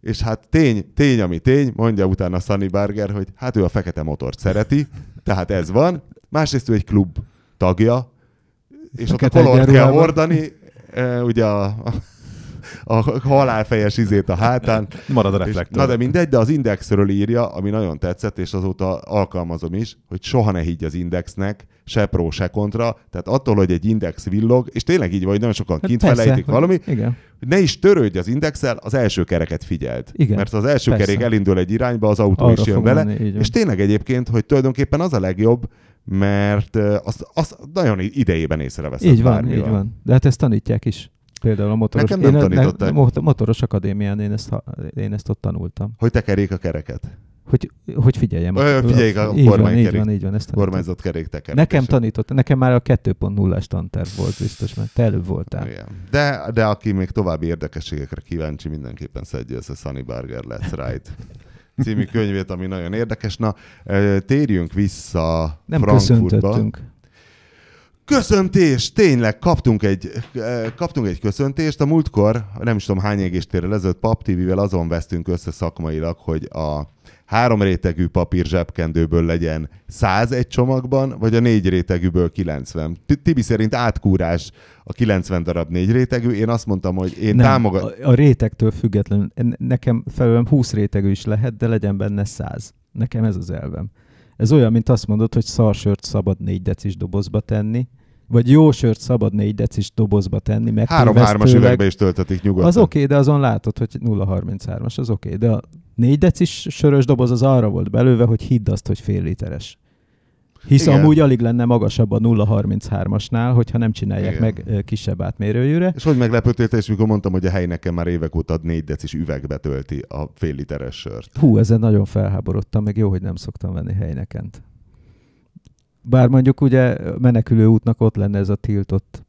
És hát tény, tény, ami tény, mondja utána Sunny Barger, hogy hát ő a fekete motort szereti, tehát ez van. Másrészt ő egy klub tagja, és ott a Fekete kolort kell hordani, e, ugye a, a a halálfejes izét a hátán. Marad a És, reflektor. na de mindegy, de az indexről írja, ami nagyon tetszett, és azóta alkalmazom is, hogy soha ne higgy az indexnek, se pro, se kontra. Tehát attól, hogy egy index villog, és tényleg így vagy, nagyon sokan Hát kint persze, felejtik hogy- valami, Igen. hogy ne is törődj az indexel, az első kereket figyeld. Igen, Mert az első persze. kerék elindul egy irányba, az autó Arra is jön vele. menni, van. És tényleg egyébként, hogy tulajdonképpen az a legjobb, mert ö, azt, azt nagyon idejében észreveszed Így van, bármivel. így van. De hát ezt tanítják is. Például a motoros. Nekem nem én, tanították. Ne, motoros akadémián én ezt, én ezt ott tanultam. Hogy te kerék a kereket. Hogy, hogy figyeljem. Ö, figyeljék a így van, kormánykerék. így van, így van. Ezt tanítottam. Kormányzott kerék tekerés. Nekem tanított, nekem már a 2.0-as tanterv volt biztos, mert te előbb voltál. Igen. De, de aki még további érdekességekre kíváncsi, mindenképpen szedje össze Sunny Burger Let's Ride című könyvét, ami nagyon érdekes. Na, térjünk vissza Nem Frankfurtba. Köszöntés! Tényleg kaptunk egy, eh, kaptunk egy köszöntést. A múltkor, nem is tudom hány égéstérrel ezelőtt Pap TV-vel azon vesztünk össze szakmailag, hogy a három rétegű papír zsebkendőből legyen 100 egy csomagban, vagy a négy rétegűből 90. Ti- Tibi szerint átkúrás a 90 darab négy rétegű. Én azt mondtam, hogy én Nem, támogat... a, a rétegtől függetlenül. En- Nekem felőlem 20 rétegű is lehet, de legyen benne 100. Nekem ez az elvem. Ez olyan, mint azt mondod, hogy szarsört szabad 4 decis dobozba tenni, vagy jó sört szabad 4 decis dobozba tenni, meg Három hármas üvegbe is töltetik nyugodtan. Az oké, okay, de azon látod, hogy 0,33-as, az oké. Okay. De a 4 decis sörös doboz az arra volt belőve, hogy hidd azt, hogy fél literes. Hisz Igen. Amúgy alig lenne magasabb a 0,33-asnál, hogyha nem csinálják Igen. Meg kisebb átmérőjűre. És hogy meglepődtél, te is, mikor mondtam, hogy a hely nekem már évek óta 4 decis üvegbe tölti a fél literes sört. Hú, ezen nagyon felháborodtam, meg jó, hogy nem szoktam venni helynekent. Bár mondjuk ugye menekülő útnak ott lenne ez a tiltott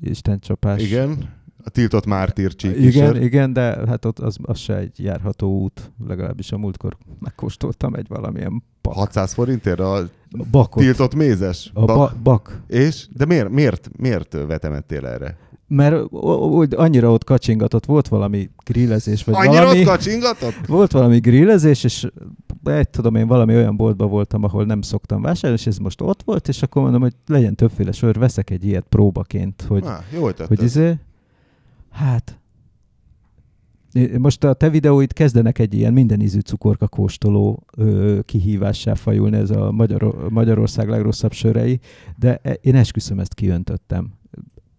istencsapás. Igen, a tiltott mártír csík Igen, igen, de hát ott az, az se egy járható út, legalábbis a múltkor megkóstoltam egy valamilyen bak, 600 forintért a bakot. tiltott mézes? A ba- bak. És? De miért, miért, miért vetemettél erre? Mert úgy annyira ott kacsingatott, volt valami grillezés, vagy Annyira valami. ott kacsingatott? Volt valami grillezés, és egy tudom én, valami olyan boltban voltam, ahol nem szoktam vásárolni, és ez most ott volt, és akkor mondom, hogy legyen többféle sör, veszek egy ilyet próbaként, hogy, Ah, jól tetted. hogy izé, hát most a te videóid kezdenek egy ilyen minden ízű cukorka kóstoló ö, kihívássá fajulni, ez a Magyar, Magyarország legrosszabb sörei, de e- én esküszöm, ezt kiöntöttem.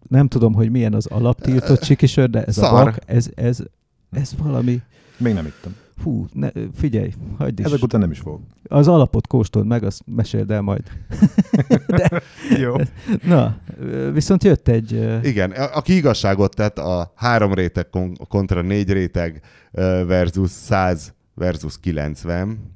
Nem tudom, hogy milyen az alaptiltott csikisör, de ez Szar. a bak, ez, ez, ez valami, Még nem ittam. Hú, ne, figyelj, hagyd is. Ezek után nem is fogok. Az alapot kóstold meg, azt meséld el majd. Jó. Na, viszont jött egy... Igen, aki igazságot tett a három réteg kon- kontra négy réteg versus 100 versus 90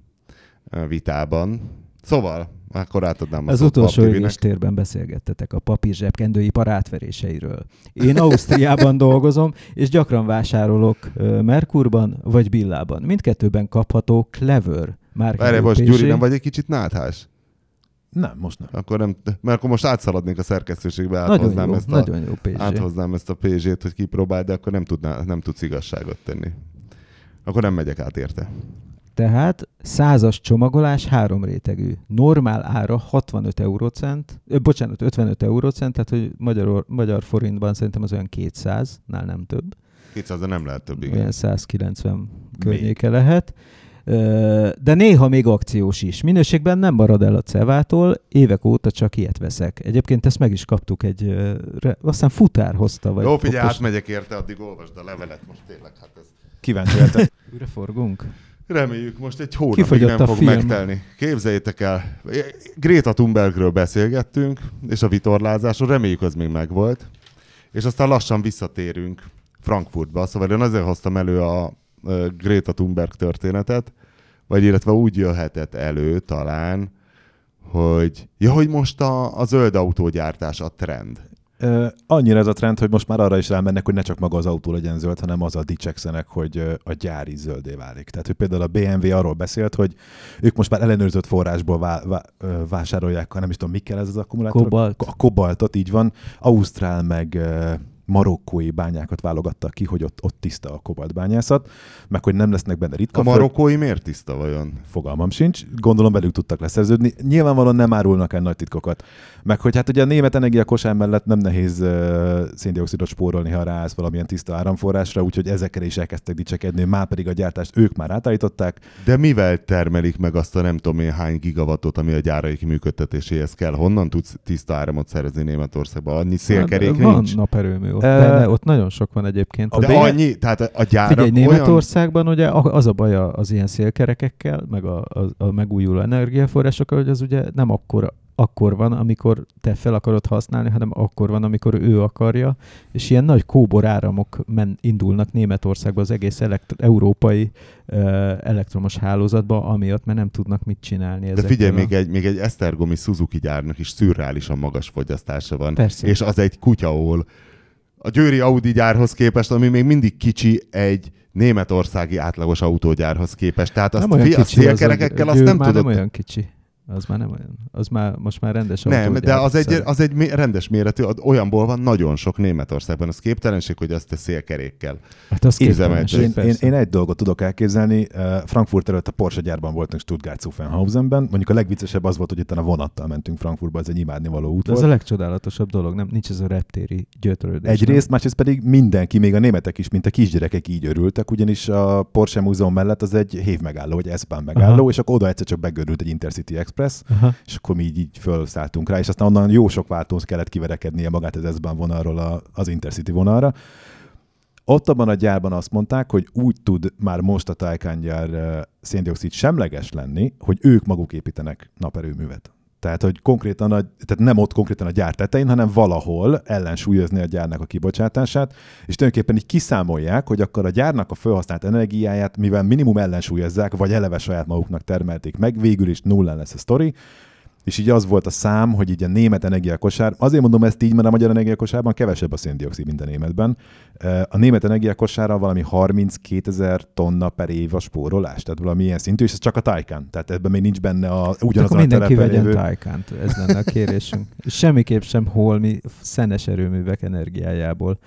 ö, vitában. Szóval, akkor átadnám Az utolsó égéstérben beszélgettetek a papír zsebkendőipar átveréseiről. Én Ausztriában dolgozom, és gyakran vásárolok Merkurban vagy Billában. Mindkettőben kapható Clever márkányú Várj, most. Gyuri, nem vagy egy kicsit náthás? Nem, most nem. Akkor nem, mert akkor most átszaladnék a szerkesztőségbe, Nagyon áthoznám jó, ezt a, nagyon jó áthoznám ezt a PZ-t, hogy kipróbáld, de akkor nem, tudná, nem tudsz igazságot tenni. Akkor nem megyek át érte. Tehát százas csomagolás három rétegű. Normál ára 65 eurócent, ö, bocsánat, 55 eurócent, tehát hogy magyar, magyar forintban szerintem az olyan 200, nál nem több. 200, de nem lehet több, igen. Olyan 190 környéke lehet. Ö, De néha még akciós is. Minőségben nem marad el a Cevától, évek óta csak ilyet veszek. Egyébként ezt meg is kaptuk egy, aztán futár hozta. Vagy Jó, figyelj, popos- átmegyek érte, addig olvasd a levelet most tényleg. Hát ez... Kíváncsi lehetek. Újra forgunk? Reméljük, most egy hónapig Kifogyott nem fog film. megtelni. Képzeljétek el, Greta Thunbergről beszélgettünk, és a vitorlázásról, reméljük az még megvolt, és aztán lassan visszatérünk Frankfurtba. Szóval én azért hoztam elő a Greta Thunberg történetet, vagy illetve úgy jöhetett elő talán, hogy ja, hogy most a, a zöld autógyártás a trend. Annyira ez a trend, hogy most már arra is rámennek, hogy ne csak maga az autó legyen zöld, hanem az a dicsekszenek, hogy a gyár is zöldé válik. Tehát, hogy például a BMW arról beszélt, hogy ők most már ellenőrzött forrásból vá- vá- vásárolják, nem is tudom, mikkel ez az akkumulátor. Kobalt. A kobaltot, így van. Ausztrál meg marokkói bányákat válogattak ki, hogy ott, ott tiszta a kobaltbányászat, meg hogy nem lesznek benne ritka A marokkói miért tiszta vajon? Fogalmam sincs, gondolom velük tudtak leszerződni. Nyilvánvalóan nem árulnak el nagy titkokat. Meg hogy hát ugye a német energia kosár mellett nem nehéz uh, széndiokszidot spórolni, ha ráállsz valamilyen tiszta áramforrásra, úgyhogy ezekkel is elkezdtek dicsekedni, már pedig a gyártást ők már átállították. De mivel termelik meg azt a nem tudom én hány gigawattot, ami a gyáraik működtetéséhez kell? Honnan tudsz tiszta áramot szerezni Németországban? Annyi szélkerék van nincs? naperőmű ott, E- de ne, ott nagyon sok van egyébként. De B- annyi, tehát a gyárak Figyelj, olyan... Németországban ugye a- az a baj az ilyen szélkerekekkel, meg a, a, a megújuló energiaforrásokkal, hogy az ugye nem akkor, akkor van, amikor te fel akarod használni, hanem akkor van, amikor ő akarja, és ilyen nagy kóbor áramok men, indulnak Németországba az egész elekt- európai uh, elektromos hálózatba, amiatt, mert nem tudnak mit csinálni De figyelj, a... még egy, még egy Esztergomi Suzuki gyárnak is szürreálisan magas fogyasztása van. Persze. És az egy kutyaól. A Győri Audi gyárhoz képest, ami még mindig kicsi, egy németországi átlagos autógyárhoz képest. Tehát azt nem olyan fi, kicsi az a szélkerekekkel azt nem tudod... nem olyan kicsi. Az már nem olyan. Az már, most már rendes Nem, de az egy, szerint. az egy rendes méretű, olyanból van nagyon sok Németországban. Az képtelenség, hogy azt a szélkerékkel. Hát az Én- én- Én, egy dolgot tudok elképzelni. Frankfurt előtt a Porsche gyárban voltunk Stuttgart Zuffenhausenben. Mondjuk a legviccesebb az volt, hogy itt a vonattal mentünk Frankfurtba, ez egy imádnivaló út De ez volt. a legcsodálatosabb dolog, nem? Nincs ez a reptéri gyötrődés. Egyrészt, másrészt pedig mindenki, még a németek is, mint a kisgyerekek így örültek, ugyanis a Porsche Múzeum mellett az egy hév megálló, vagy S-Bahn megálló, Aha. és akkor oda egyszer csak begörült egy Intercity Express, Nem? Aha. és akkor mi így, így felszálltunk rá, és aztán onnan jó sok váltóhoz kellett kiverekednie magát az S-Bahn vonalról a, az Intercity vonalra. Ott abban a gyárban azt mondták, hogy úgy tud már most a Taycan gyár széndiokszid semleges lenni, hogy ők maguk építenek naperőművet. Tehát, hogy konkrétan, a, tehát nem ott konkrétan a gyár tetején, hanem valahol ellensúlyozni a gyárnak a kibocsátását, és tulajdonképpen így kiszámolják, hogy akkor a gyárnak a felhasznált energiáját, mivel minimum ellensúlyozzák, vagy eleve saját maguknak termelték meg, végül is nullán lesz a sztori, és így az volt a szám, hogy így a német energiakosár, azért mondom ezt így, mert a magyar energiakosárban kevesebb a széndiokszid, mint a németben. A német energiakosára valami 32 ezer tonna per év a spórolás, tehát valami ilyen szintű, és ez csak a Taycan, tehát ebben még nincs benne a Akkor ugyanazon a mindenki vegyen lévő... Taycant, ez lenne a kérésünk. És semmiképp sem holmi szenes erőművek energiájából.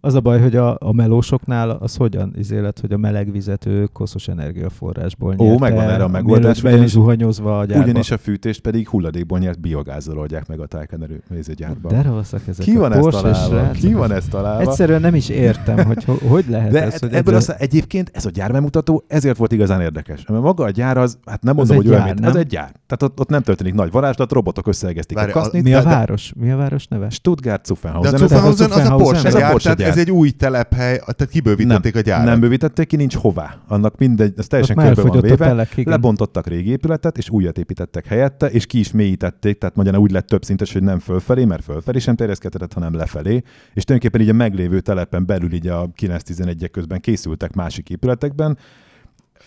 Az a baj, hogy a, a melósoknál az hogyan izélet, hogy a meleg vizet ő koszos energiaforrásból Ó, nyerte, megvan erre a megoldás, ugyanis- zuhanyozva a gyárba. Ugyanis a fűtést pedig hulladékból nyert biogázzal oldják meg a Taycan erőmézőgyárban. De rosszak ezek Ki a van ezt találva? Ki van ezt találva? Egyszerűen nem is értem, hogy ho- hogy lehet De ez, hogy ebből aztán egyébként ez a gyárbemutató ezért volt igazán érdekes. Mert maga a gyár az, hát nem Az mondom, egy hogy olyan, mint, az egy gyár. Tehát ott, ott nem történik nagy varázslat, robotok összeegeztik Várj, a kasznit. Mi a de- de- város? Mi a város neve? Stuttgart De a Zuffenhausen. Zuffenhausen az a Zuffenhausen. Porsche gyár, tehát ez egy új telephely, tehát kibővítették a gyárat. Nem bővítették ki, nincs hová. Annak mindegy, az Ott teljesen már körbe van véve. telek, igen. Lebontottak régi épületet, és újat építettek helyette, és ki is mélyítették, tehát magyarán úgy lett több szintes, hogy nem fölfelé, mert fölfelé sem terjeszkedhetett, hanem lefelé. És tulajdonképpen így a meglévő telepen belül így a 9-11-ek közben készültek másik épületekben.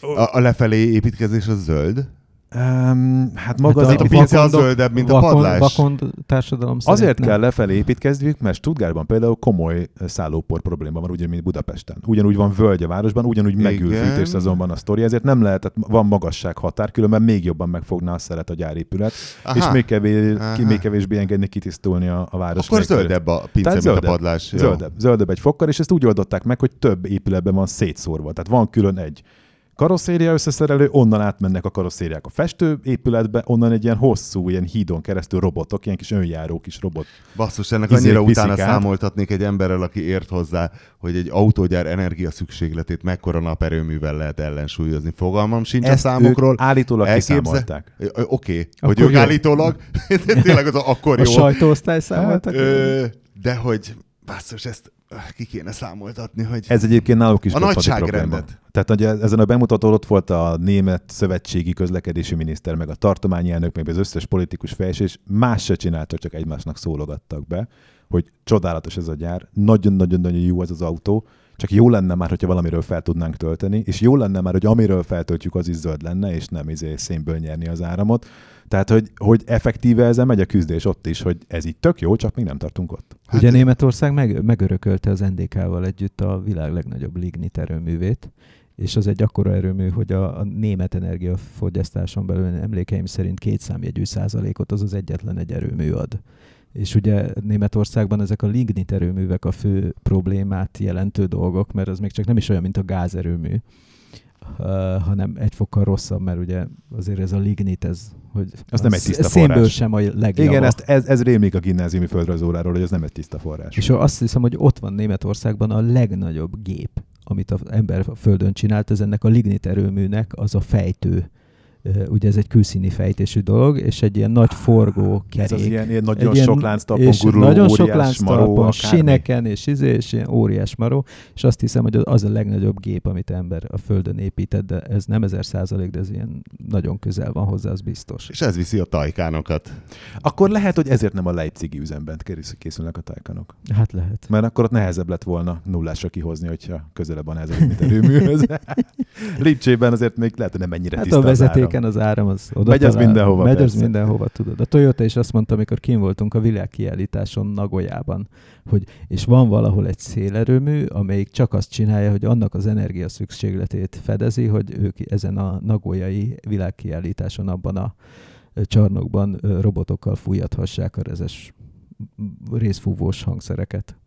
A, a lefelé építkezés az zöld. Um, hát maga Hát az a pincé az zöldebb, mint a vakon, padlás. Vakond társadalom Azért nem. kell lefelé építkezniük, mert Stuttgartban például komoly szállópor probléma van, ugyanúgy, mint Budapesten. Ugyanúgy van völgy a városban, ugyanúgy megül Igen. fűtés szezonban a sztori, ezért nem lehet, tehát van magasság határ, különben még jobban megfogná a szeret a gyárépület, Aha. és még, kevés, ki, még kevésbé engedni kitisztulni a, a város. Akkor légkörét. zöldebb a pince, Tehát mint a zöldebb. padlás. Jó. Zöldebb, zöldebb egy fokkal, és ezt úgy oldották meg, hogy több épületben van szétszórva. Tehát van külön egy karosszéria összeszerelő, onnan átmennek a karosszériák a festő épületbe, onnan egy ilyen hosszú, ilyen hídon keresztül robotok, ilyen kis önjáró kis robot. Basszus, ennek annyira utána át. számoltatnék egy emberrel, aki ért hozzá, hogy egy autógyár energia szükségletét mekkora naperőművel lehet ellensúlyozni. Fogalmam sincs a számokról. ők állítólag kiszámolták. Ö, Oké, hogy Akkor ők jó. állítólag, tényleg az a- akkor A jó. sajtóosztály számoltak? Ö, de hogy, basszus, ezt ki kéne számoltatni, hogy Ez egyébként náluk is A nagyságrendet. Tehát ugye ezen a bemutatón ott volt a német szövetségi közlekedési miniszter, meg a tartományi elnök, meg az összes politikus felső, és más se csináltak, csak egymásnak szólogattak be, hogy csodálatos ez a gyár, nagyon-nagyon-nagyon jó ez az autó, csak jó lenne már, hogyha valamiről fel tudnánk tölteni, és jó lenne már, hogy amiről feltöltjük, az is zöld lenne, és nem izé szénből nyerni az áramot. Tehát, hogy, hogy effektíve ezzel megy a küzdés ott is, hogy ez így tök jó, csak még nem tartunk ott. Ugye Németország meg, megörökölte az NDK-val együtt a világ legnagyobb lignit erőművét, és az egy akkora erőmű, hogy a, a német energiafogyasztáson belül emlékeim szerint két számjegyű százalékot az az egyetlen egy erőmű ad. és ugye Németországban ezek a lignit erőművek a fő problémát jelentő dolgok, mert az még csak nem is olyan, mint a gázerőmű, hanem egy fokkal rosszabb, mert ugye azért ez a lignit, ez hogy Az nem egy tiszta szénből forrás. sem a legjobb. Igen, ezt, ez, ez rémlik a gimnáziumi földrajzóráról, hogy ez nem egy tiszta forrás. És azt hiszem, hogy ott van Németországban a legnagyobb gép, amit az ember a Földön csinált, ez ennek a lignit erőműnek az a fejtő. Ugye ez egy külszíni fejtésű dolog, és egy ilyen nagy forgó kerék. Ez az ilyen, ilyen nagyon Egy ilyen- sok lánctalpon és guruló, nagyon óriás sok lánctalpon, maró, akármi. sineken és izé, és ilyen óriás maró, és azt hiszem, hogy az a legnagyobb gép, amit ember a Földön épített, de ez nem ezer százalék, de ez ilyen nagyon közel van hozzá, az biztos. És ez viszi a tajkánokat. Akkor lehet, hogy ezért nem a Leipzigi üzemben kész- készülnek a tajkanok. Hát lehet. Mert akkor ott nehezebb lett volna nullásra kihozni, hogyha közelebb van ez a mint erőműhöz. Lipcsében azért még lehet, hogy nem ennyire Hát tiszta a az vezetéken az áram az oda Megy az mindenhova, Megy az persze. mindenhova, tudod. A Toyota is azt mondta, amikor kim voltunk a világkiállításon Nagoyában, hogy és van valahol egy szélerőmű, amelyik csak azt csinálja, hogy annak az energia szükségletét fedezi, hogy ők ezen a nagoyai világkiállításon abban a csarnokban robotokkal fújathassák a rezes részfúvós hangszereket.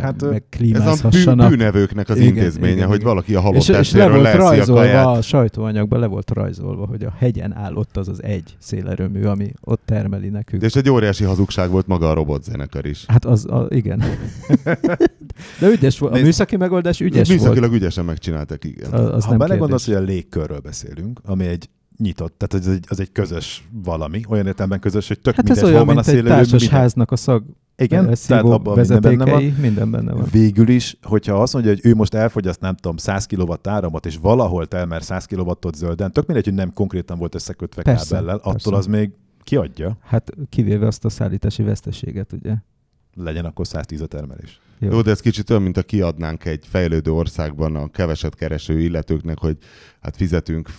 Hát, meg Ez a bű, bűnevőknek az Igen, intézménye, igen, hogy igen. valaki a halott És, és le volt leeszi a rajzolva, kaját. a sajtóanyagban le volt rajzolva, hogy a hegyen áll ott az az egy szélerőmű, ami ott termeli nekünk. És egy óriási hazugság volt maga a robotzenekar is. Hát az, a, igen. De ügyes volt, a Nézd, műszaki megoldás ügyes Műszakilag volt. ügyesen megcsináltak, igen. A- Az ha belegondolsz, hogy a légkörről beszélünk, ami egy nyitott, tehát az egy, az egy közös valami, olyan értelemben közös, hogy tök Hát ez mindegy, olyan, hol van a mint egy szélerőmű, minden- társasháznak a szag Igen, eh, tehát abban minden benne van. minden benne van. Végül is, hogyha azt mondja, hogy ő most elfogyaszt, nem tudom, 100 kW áramot, és valahol termel 100 kW-ot zölden, tök mindegy, hogy nem konkrétan volt összekötve Persze, kábellel, attól persze. az még kiadja, Hát kivéve azt a szállítási veszteséget, ugye? legyen akkor 110 a termelés. Jó. Jó, de ez kicsit olyan, mint a kiadnánk egy fejlődő országban a keveset kereső illetőknek, hogy hát fizetünk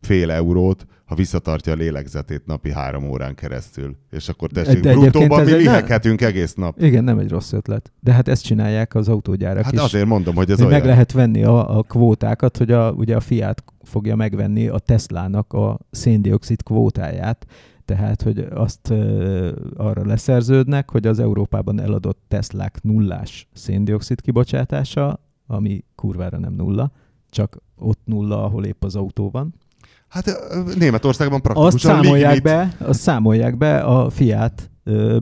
fél eurót, ha visszatartja a lélegzetét napi három órán keresztül. És akkor tessék, De bruttóban mi egy- ne- liheghetünk egész nap. Igen, nem egy rossz ötlet. De hát ezt csinálják az autógyárak Hát is. azért mondom, hogy ez olyan. meg lehet venni a, a kvótákat, hogy a, ugye a Fiat fogja megvenni a Teslának a széndiokszid kvótáját, tehát, hogy azt ö, arra leszerződnek, hogy az Európában eladott Teslák nullás széndiokszid kibocsátása, ami kurvára nem nulla, csak ott nulla, ahol épp az autó van. Hát Németországban Azt praktikusan számolják lignit. be, azt számolják be a Fiat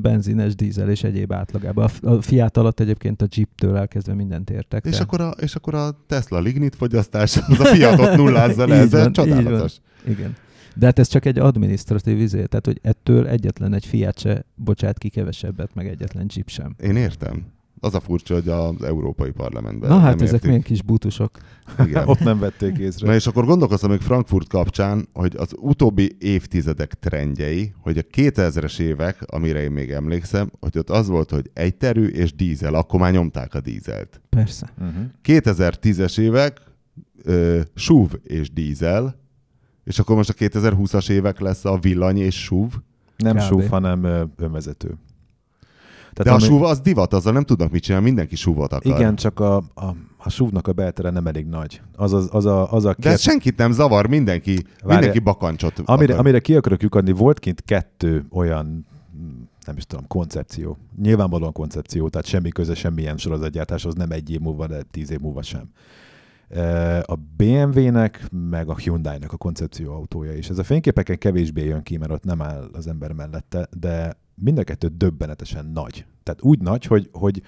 benzines, dízel és egyéb átlagában. A Fiat alatt egyébként a Jeep-től elkezdve mindent értek. És akkor, a, és akkor a Tesla lignit fogyasztás, az a Fiatot nullázza le, ez van, csodálatos. Igen. De hát ez csak egy administratív izé, tehát hogy ettől egyetlen egy Fiat se bocsát ki kevesebbet, meg egyetlen Jeep sem. Én értem. Az a furcsa, hogy az Európai Parlamentben Na hát nem ezek értik. milyen kis butusok. Igen. Ott nem vették észre. Na és akkor gondolkoztam még Frankfurt kapcsán, hogy az utóbbi évtizedek trendjei, hogy a 2000-es évek, amire én még emlékszem, hogy ott az volt, hogy egyterű és dízel, akkor már nyomták a dízelt. Persze. Uh-huh. 2010-es évek, ö, SUV és dízel, és akkor most a 2020-as évek lesz a villany és SUV. Nem Kb. SUV, hanem ö, önvezető. De a SUV az divat, azzal nem tudnak mit csinálni, mindenki SUV-ot akar. Igen, csak a, a, a SUV-nak a beltere nem elég nagy. Az, az, az a, az a De ez senkit nem zavar, mindenki, mindenki bakancsot Amire, akar. amire ki akarok lyukadni, volt kint kettő olyan, nem is tudom, koncepció. Nyilvánvalóan koncepció, tehát semmi köze semmilyen sorozatgyártáshoz, nem egy év múlva, de tíz év múlva sem. A BMW-nek, meg a Hyundai-nak a koncepció autója is. Ez a fényképeken kevésbé jön ki, mert ott nem áll az ember mellette, de mind a kettő döbbenetesen nagy. Tehát úgy nagy, hogy, hogy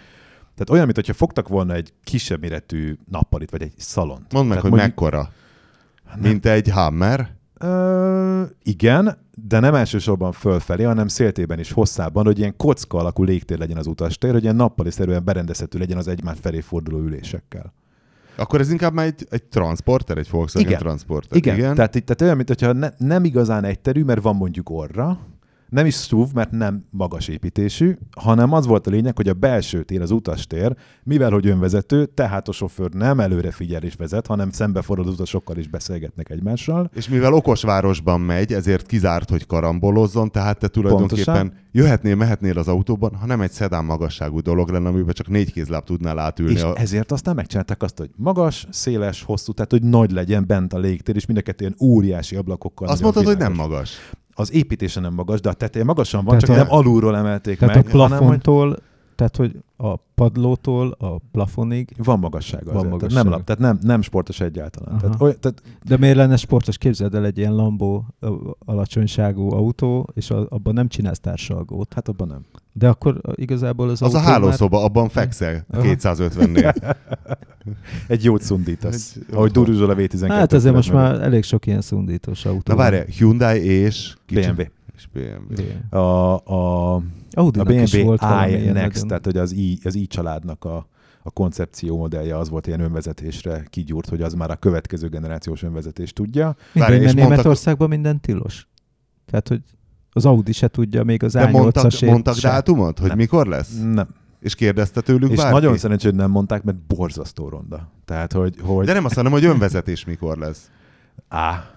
tehát olyan, mintha fogtak volna egy kisebb méretű nappalit, vagy egy szalont. Mondd meg, Tehát hogy mondjuk- mekkora. Mint egy Hammer. Ö, igen, de nem elsősorban fölfelé, hanem széltében is hosszában, hogy ilyen kocka alakú légtér legyen az utastér, hogy ilyen nappali szerűen berendezhető legyen az egymás felé forduló ülésekkel. Akkor ez inkább már egy, egy transporter, egy Volkswagen Igen. transporter. Igen, igen. Tehát, tehát olyan, mintha ne, nem igazán egyterű, mert van mondjuk orra, nem is SUV, mert nem magas építésű, hanem az volt a lényeg, hogy a belső tér, az utastér, mivel hogy önvezető, tehát a sofőr nem előre figyel és vezet, hanem szembeforduló utasokkal is beszélgetnek egymással. És mivel okos városban megy, ezért kizárt, hogy karambolozzon, tehát te tulajdonképpen Pontosan. jöhetnél, mehetnél az autóban, ha nem egy szedán magasságú dolog lenne, amiben csak négy kézláb tudnál átülni. És a... ezért aztán megcsinálták azt, hogy magas, széles, hosszú, tehát hogy nagy legyen bent a légtér, és mind ilyen óriási ablakokkal. Azt mondtad, hogy nem magas. Az építése nem magas, de a teteje magasan van, Tehát csak a- nem alulról emelték Tehát meg, a hanem plafontól, tehát hogy a padlótól a plafonig, van magassága. Van azért. Tehát magassága. Nem, lap, tehát nem, nem sportos egyáltalán. Aha. Tehát, oly, tehát de miért lenne sportos? Képzeld el egy ilyen Lambo alacsonyságú autó, és a, abban nem csinálsz társalgót. hát abban nem. De akkor igazából az, Az a hálószoba, abban fekszel Aha. 250-nél. Egy jót szundítasz. Egy- Ahogy duruzsol a V12. már... Hát azért most már elég sok ilyen szundítós autó. Na várj, Hyundai és... kicsi- BMW. És BMW. A, a, a Audi-nak is BMW volt i Next, nagyon- tehát hogy az i, az i családnak a, a koncepció modellje az volt ilyen önvezetésre kigyúrt, hogy az már a következő generációs önvezetés tudja. Várj, és mert mondtak- Németországban minden tilos. Tehát, hogy az Audi se tudja, még az De mondtak, A8-asét mondtak se. dátumot, hogy Nem. mikor lesz? Nem. És kérdezte tőlük És bárki? nagyon szerencsé, hogy nem mondták, mert borzasztó ronda. Tehát, hogy, hogy De nem azt mondom, hogy önvezetés mikor lesz. Á,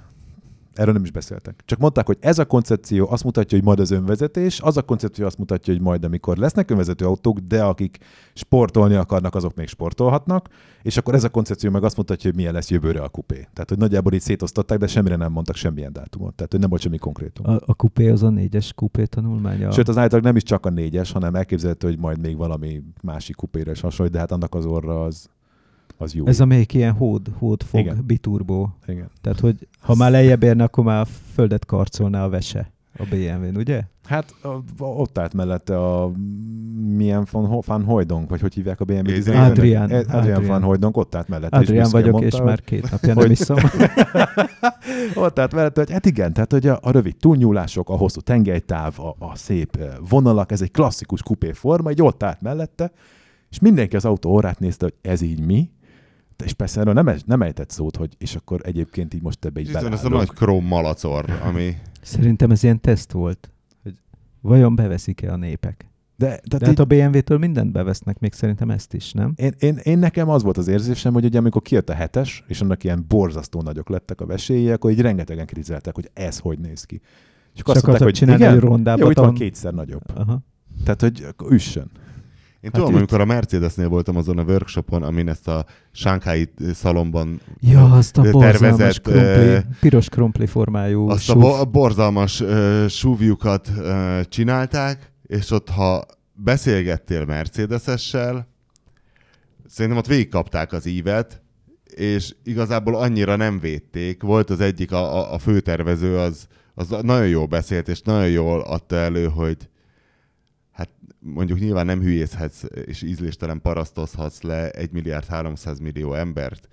erről nem is beszéltek. Csak mondták, hogy ez a koncepció azt mutatja, hogy majd az önvezetés, az a koncepció azt mutatja, hogy majd amikor lesznek önvezető autók, de akik sportolni akarnak, azok még sportolhatnak, és akkor ez a koncepció meg azt mutatja, hogy milyen lesz jövőre a kupé. Tehát, hogy nagyjából így szétosztották, de semmire nem mondtak semmilyen dátumot. Tehát, hogy nem volt semmi konkrétum. A, a kupé az a négyes kupé tanulmánya. Sőt, az állítólag nem is csak a négyes, hanem elképzelhető, hogy majd még valami másik kupére is hasonlít, de hát annak az orra az, az jó. Ez a még ilyen hód, hód fog, Igen. biturbó. Igen. Tehát, hogy ha már lejjebb érne, akkor már a földet karcolná a vese a BMW-n, ugye? Hát a- ott állt mellette a milyen van, van Hojdonk, vagy hogy hívják a BMW Adrian. dizájnernek? Adrian. Ad- Adrian Adrian. van Hojdonk, ott állt mellette. és Adrián büszkén vagyok, mondta, és hogy- már két napja nem hogy- iszom. Ott állt mellette, hogy hát igen, tehát hogy a, a rövid túlnyúlások, a hosszú tengelytáv, a, a szép vonalak, ez egy klasszikus kupé forma, egy ott állt mellette, és mindenki az autó órát nézte, hogy ez így mi, és persze erről nem, nem ejtett szót, hogy és akkor egyébként így most ebbe így itt van ez a nagy króm malacor, ami... Szerintem ez ilyen teszt volt, hogy vajon beveszik-e a népek. De, de, De hát a BMW-től mindent bevesznek, még szerintem ezt is, nem? Én, én, én, nekem az volt az érzésem, hogy ugye amikor kijött a hetes, és annak ilyen borzasztó nagyok lettek a vesélyek, akkor így rengetegen kritizálták, hogy ez hogy néz ki. És akkor Csak azt mondták, hogy csinálni, igen, hogy rondábbat jó, itt van kétszer nagyobb. Aha. Tehát, hogy üssön. Én Hát tudom, itt- amikor a Mercedesnél voltam azon a workshopon, amin ezt a Sánkhái szalomban Ja, azt a tervezett, krumpli, piros krumpli formájú azt a súv. bo- borzalmas uh, súvjukat uh, csinálták, és ott ha beszélgettél Mercedesessel, szerintem ott végigkapták az ívet, és igazából annyira nem védték. Volt az egyik, a, a, a főtervező, az, az nagyon jól beszélt, és nagyon jól adta elő, hogy mondjuk nyilván nem hülyészhetsz, és ízléstelen parasztozhatsz le 1 milliárd 300 millió embert,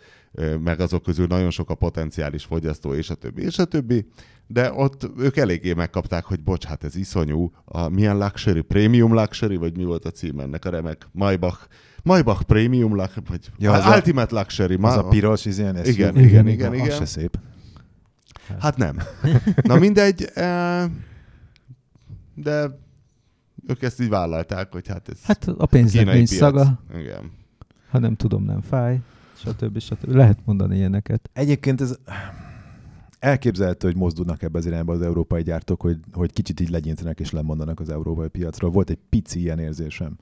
meg azok közül nagyon sok a potenciális fogyasztó, és a többi, és a többi. De ott ők eléggé megkapták, hogy bocs, hát ez iszonyú. A, milyen luxury? Premium luxury? Vagy mi volt a cím ennek a remek? Maybach. Maybach Premium luxury? Vagy Ja, az a- Ultimate luxury? Az a piros, is ilyen SUV. Igen, igen, igen, igen, Az igen. szép. Hát nem. Na mindegy, de ők ezt így vállalták, hogy hát ez Hát a pénznek nincs piac. szaga, Igen. ha nem tudom, nem fáj, stb. stb. Lehet mondani ilyeneket. Egyébként ez elképzelhető, hogy mozdulnak ebbe az irányba az európai gyártók, hogy, hogy kicsit így legyintenek és lemondanak az európai piacról. Volt egy pici ilyen érzésem.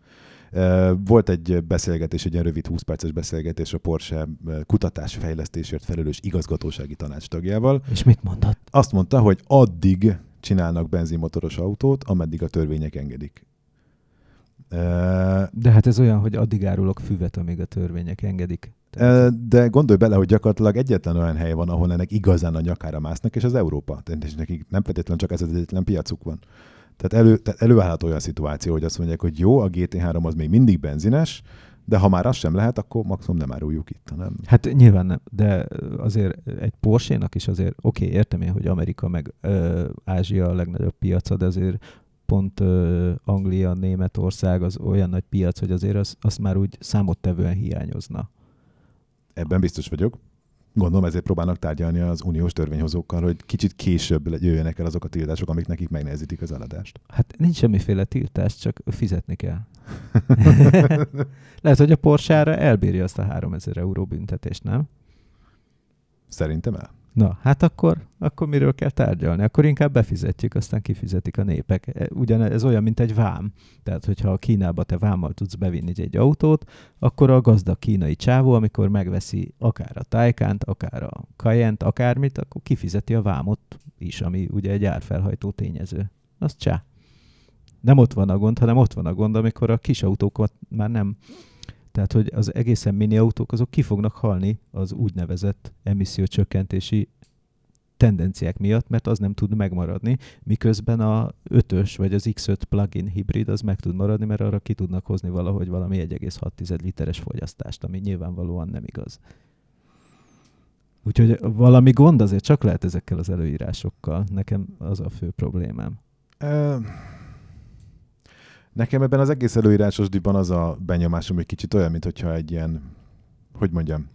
Volt egy beszélgetés, egy ilyen rövid 20 perces beszélgetés a Porsche ö, kutatás fejlesztésért felelős igazgatósági tanács tagjával. És mit mondott? Azt mondta, hogy addig csinálnak benzinmotoros autót, ameddig a törvények engedik. De hát ez olyan, hogy addig árulok füvet, amíg a törvények engedik. De gondolj bele, hogy gyakorlatilag egyetlen olyan hely van, ahol ennek igazán a nyakára másznak, és az Európa. Tehát és nekik nem feltétlenül csak ez az egyetlen piacuk van. Tehát, elő, tehát előállhat olyan szituáció, hogy azt mondják, hogy jó, a GT3 az még mindig benzines, de ha már az sem lehet, akkor maximum nem áruljuk itt, hanem Hát nyilván nem, de azért egy Porsche-nak is azért, oké, okay, értem én, hogy Amerika meg ö, Ázsia a legnagyobb piaca, de azért pont ö, Anglia, Németország az olyan nagy piac, hogy azért az, az már úgy számottevően hiányozna. ebben biztos vagyok. Gondolom ezért próbálnak tárgyalni az uniós törvényhozókkal, hogy kicsit később jöjjenek el azok a tiltások, amik nekik megnehezítik az eladást. Hát nincs semmiféle tiltás, csak fizetni kell. Lehet, hogy a Porsche-ra elbírja azt a 3000 euró büntetést, nem? Szerintem el. Na, hát akkor, akkor miről kell tárgyalni? Akkor inkább befizetjük, aztán kifizetik a népek. E, Ugyan ez olyan, mint egy vám. Tehát, hogyha a Kínába te vámmal tudsz bevinni egy autót, akkor a gazdag kínai csávó, amikor megveszi akár a Taycant, akár a Cayenne-t, akármit, akkor kifizeti a vámot is, ami ugye egy árfelhajtó tényező. Az csá. Nem ott van a gond, hanem ott van a gond, amikor a kis autókat már nem tehát, hogy az egészen mini autók azok ki fognak halni az úgynevezett emissziócsökkentési tendenciák miatt, mert az nem tud megmaradni, miközben a 5-ös vagy az X5 plug-in hibrid az meg tud maradni, mert arra ki tudnak hozni valahogy valami 1,6 literes fogyasztást, ami nyilvánvalóan nem igaz. Úgyhogy valami gond azért csak lehet ezekkel az előírásokkal. Nekem az a fő problémám. Ö, Nekem ebben az egész előírásos diban az a benyomásom, hogy kicsit olyan, mintha egy ilyen, hogy mondjam,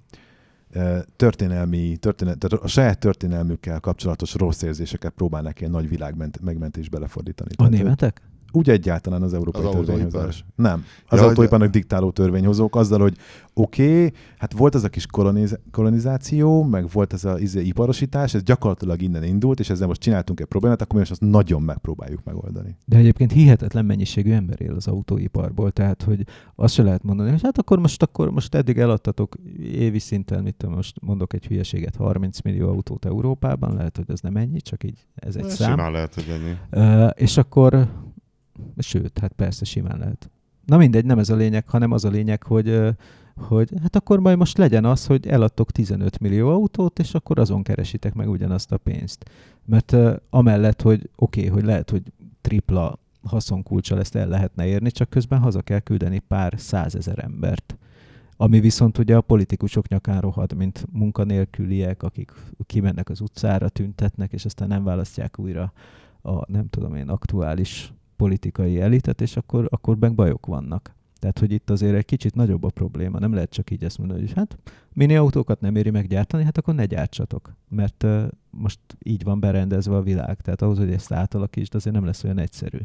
ö, történelmi, történel, tehát a saját történelmükkel kapcsolatos rossz érzéseket próbálnak ilyen nagy világ megmentésbe lefordítani. A Tehát, hogy- németek? Úgy egyáltalán az európai Az törvényhozás. autóipar? Nem. Az Ja, autóiparnak diktáló törvényhozók azzal, hogy oké, okay, hát volt az a kis koloniz- kolonizáció, meg volt ez az izé, iparosítás, ez gyakorlatilag innen indult, és ezzel most csináltunk egy problémát, akkor mi most azt nagyon megpróbáljuk megoldani. De egyébként hihetetlen mennyiségű ember él az autóiparból, tehát hogy azt se lehet mondani, hogy hát akkor most, akkor most eddig eladtatok évi szinten, mit tudom, most mondok egy hülyeséget, 30 millió autót Európában, lehet, hogy ez nem ennyi, csak így ez egy szám. Simán lehet, hogy ennyi. Ö, és akkor, sőt, hát persze simán lehet. Na mindegy, nem ez a lényeg, hanem az a lényeg, hogy, hogy hát akkor majd most legyen az, hogy eladtok 15 millió autót, és akkor azon keresitek meg ugyanazt a pénzt. Mert amellett, hogy oké, okay, hogy lehet, hogy tripla haszonkulcsal ezt el lehetne érni, csak közben haza kell küldeni pár százezer embert. Ami viszont ugye a politikusok nyakán rohad, mint munkanélküliek, akik kimennek az utcára, tüntetnek, és aztán nem választják újra a nem tudom én aktuális politikai elitet, és akkor, akkor meg bajok vannak. Tehát, hogy itt azért egy kicsit nagyobb a probléma. Nem lehet csak így ezt mondani, hogy hát mini autókat nem éri meggyártani, hát akkor ne gyártsatok. Mert uh, most így van berendezve a világ. Tehát ahhoz, hogy ezt átalakítsd, azért nem lesz olyan egyszerű.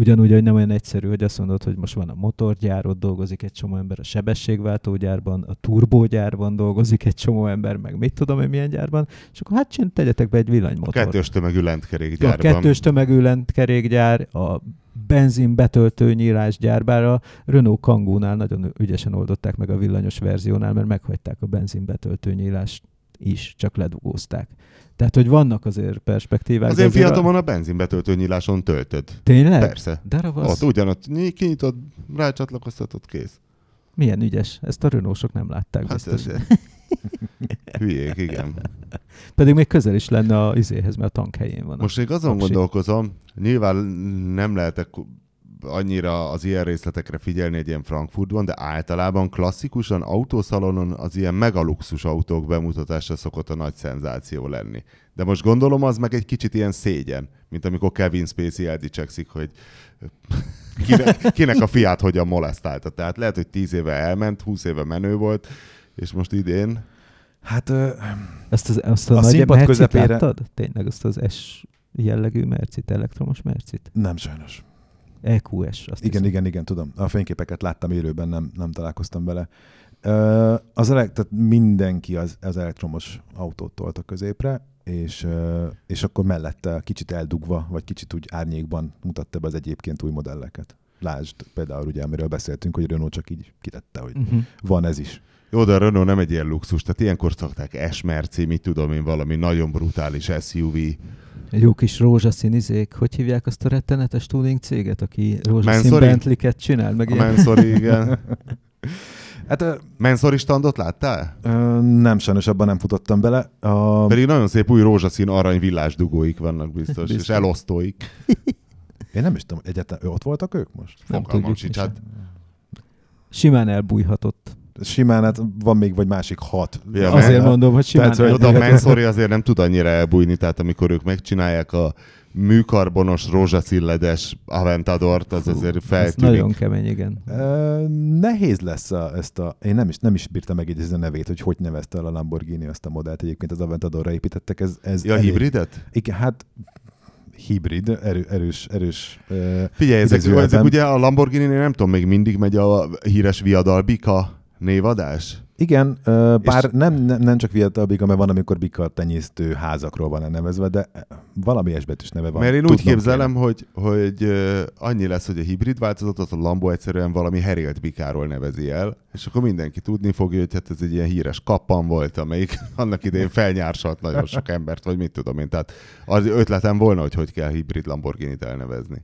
Ugyanúgy, hogy nem olyan egyszerű, hogy azt mondod, hogy most van a motorgyár, ott dolgozik egy csomó ember, a sebességváltógyárban, a turbógyárban dolgozik egy csomó ember, meg mit tudom én milyen gyárban, és akkor hát csin, tegyetek be egy A villanymotor. kettős tömegű A lentkerékgyárban. kettős tömegű lentkerékgyár, a benzin betöltő nyílásgyár, bár a Renault Kangoo-nál nagyon ügyesen oldották meg a villanyos verziónál, mert meghagyták a benzin betöltő nyílást is, csak ledugózták. Tehát, hogy vannak azért perspektívák. Az én Fiatomon a benzinbetöltő nyíláson töltöd. Tényleg? Persze. De Ott ugyanott ny- kinyitod, rácsatlakoztatod, kész. Milyen ügyes. Ezt a Renault-sok nem látták Hát biztos. ez, hülyék, igen. Pedig még közel is lenne a izéhez, mert a tank helyén van. Most még azon Aksi. gondolkozom, nyilván nem lehetek annyira az ilyen részletekre figyelni egy ilyen Frankfurtban, de általában klasszikusan autószalonon az ilyen megaluxus autók bemutatása szokott a nagy szenzáció lenni. De most gondolom az meg egy kicsit ilyen szégyen, mint amikor Kevin Spacey eldicsekszik, hogy kinek, kinek a fiát hogyan molesztálta. Tehát lehet, hogy 10 éve elment, 20 éve menő volt, és most idén Hát ö, Azt, az, azt a, A nagy közepére- láttad? Tényleg azt az S jellegű mercit, elektromos mercit? nem sajnos. EQS, azt Igen, hiszem. igen, igen, tudom. A fényképeket láttam élőben, nem, nem találkoztam vele. Az elek, tehát mindenki az, az elektromos autót tolt a középre, és, és akkor mellette kicsit eldugva, vagy kicsit úgy árnyékban mutatta be az egyébként új modelleket. Lásd például ugye, amiről beszéltünk, hogy Renault csak így kitette, hogy Uh-huh. van ez is. Jó, de a Renault nem egy ilyen luxus, tehát ilyenkor szokták S-merci, mit tudom én, valami nagyon brutális SUV. Jó kis rózsaszín izék. Hogy hívják azt a rettenetes tuning céget, aki rózsaszín? Bentley-ket csinál? Meg A ilyen... Mansory, igen. Hát ö, Mansory standot láttál? ö, nem sajnos abban nem futottam bele. A, Pedig nagyon szép új rózsaszín arany villás dugóik vannak biztos, Biztos. és elosztóik. én nem is tudom, egyáltalán ott voltak ők most? Nem Fogalmam tudjuk sincs, hát Simán elbújhatott. Simán, hát van még vagy másik hat. Ja, Azért mondom, hogy simán Tehát, hogy Oda a. Mansory azért nem tud annyira elbújni, tehát amikor ők megcsinálják a műkarbonos rózsaszínledes Aventadort, az azért Ez feltűnik. nagyon kemény, igen. Ö, nehéz lesz a, ezt a... Én nem is, nem is bírtam megjegyezni a nevét, hogy hogy nevezte el a Lamborghini azt a modellt. Egyébként az Aventadorra építettek. Ez, ez Ja, hibridet? Igen, hát hibrid, erő, erős, erős. Figyelj, ezek, ezek ugye a lamborghini nem tudom, még mindig megy a híres viadal Bika névadás? Igen, bár nem, nem, nem csak fiatal bika, mert van, amikor bika tenyésztő házakról van nevezve, de valami esbetűs neve van. Mert én úgy képzelem, hogy, hogy annyi lesz, hogy a hibrid változatot a Lambo egyszerűen valami herélt bikáról nevezi el, és akkor mindenki tudni fogja, hogy hát ez egy ilyen híres kappan volt, amelyik annak idején felnyársalt nagyon sok embert, vagy mit tudom én. Tehát az ötletem volna, hogy hogy kell hibrid Lamborghini-t elnevezni.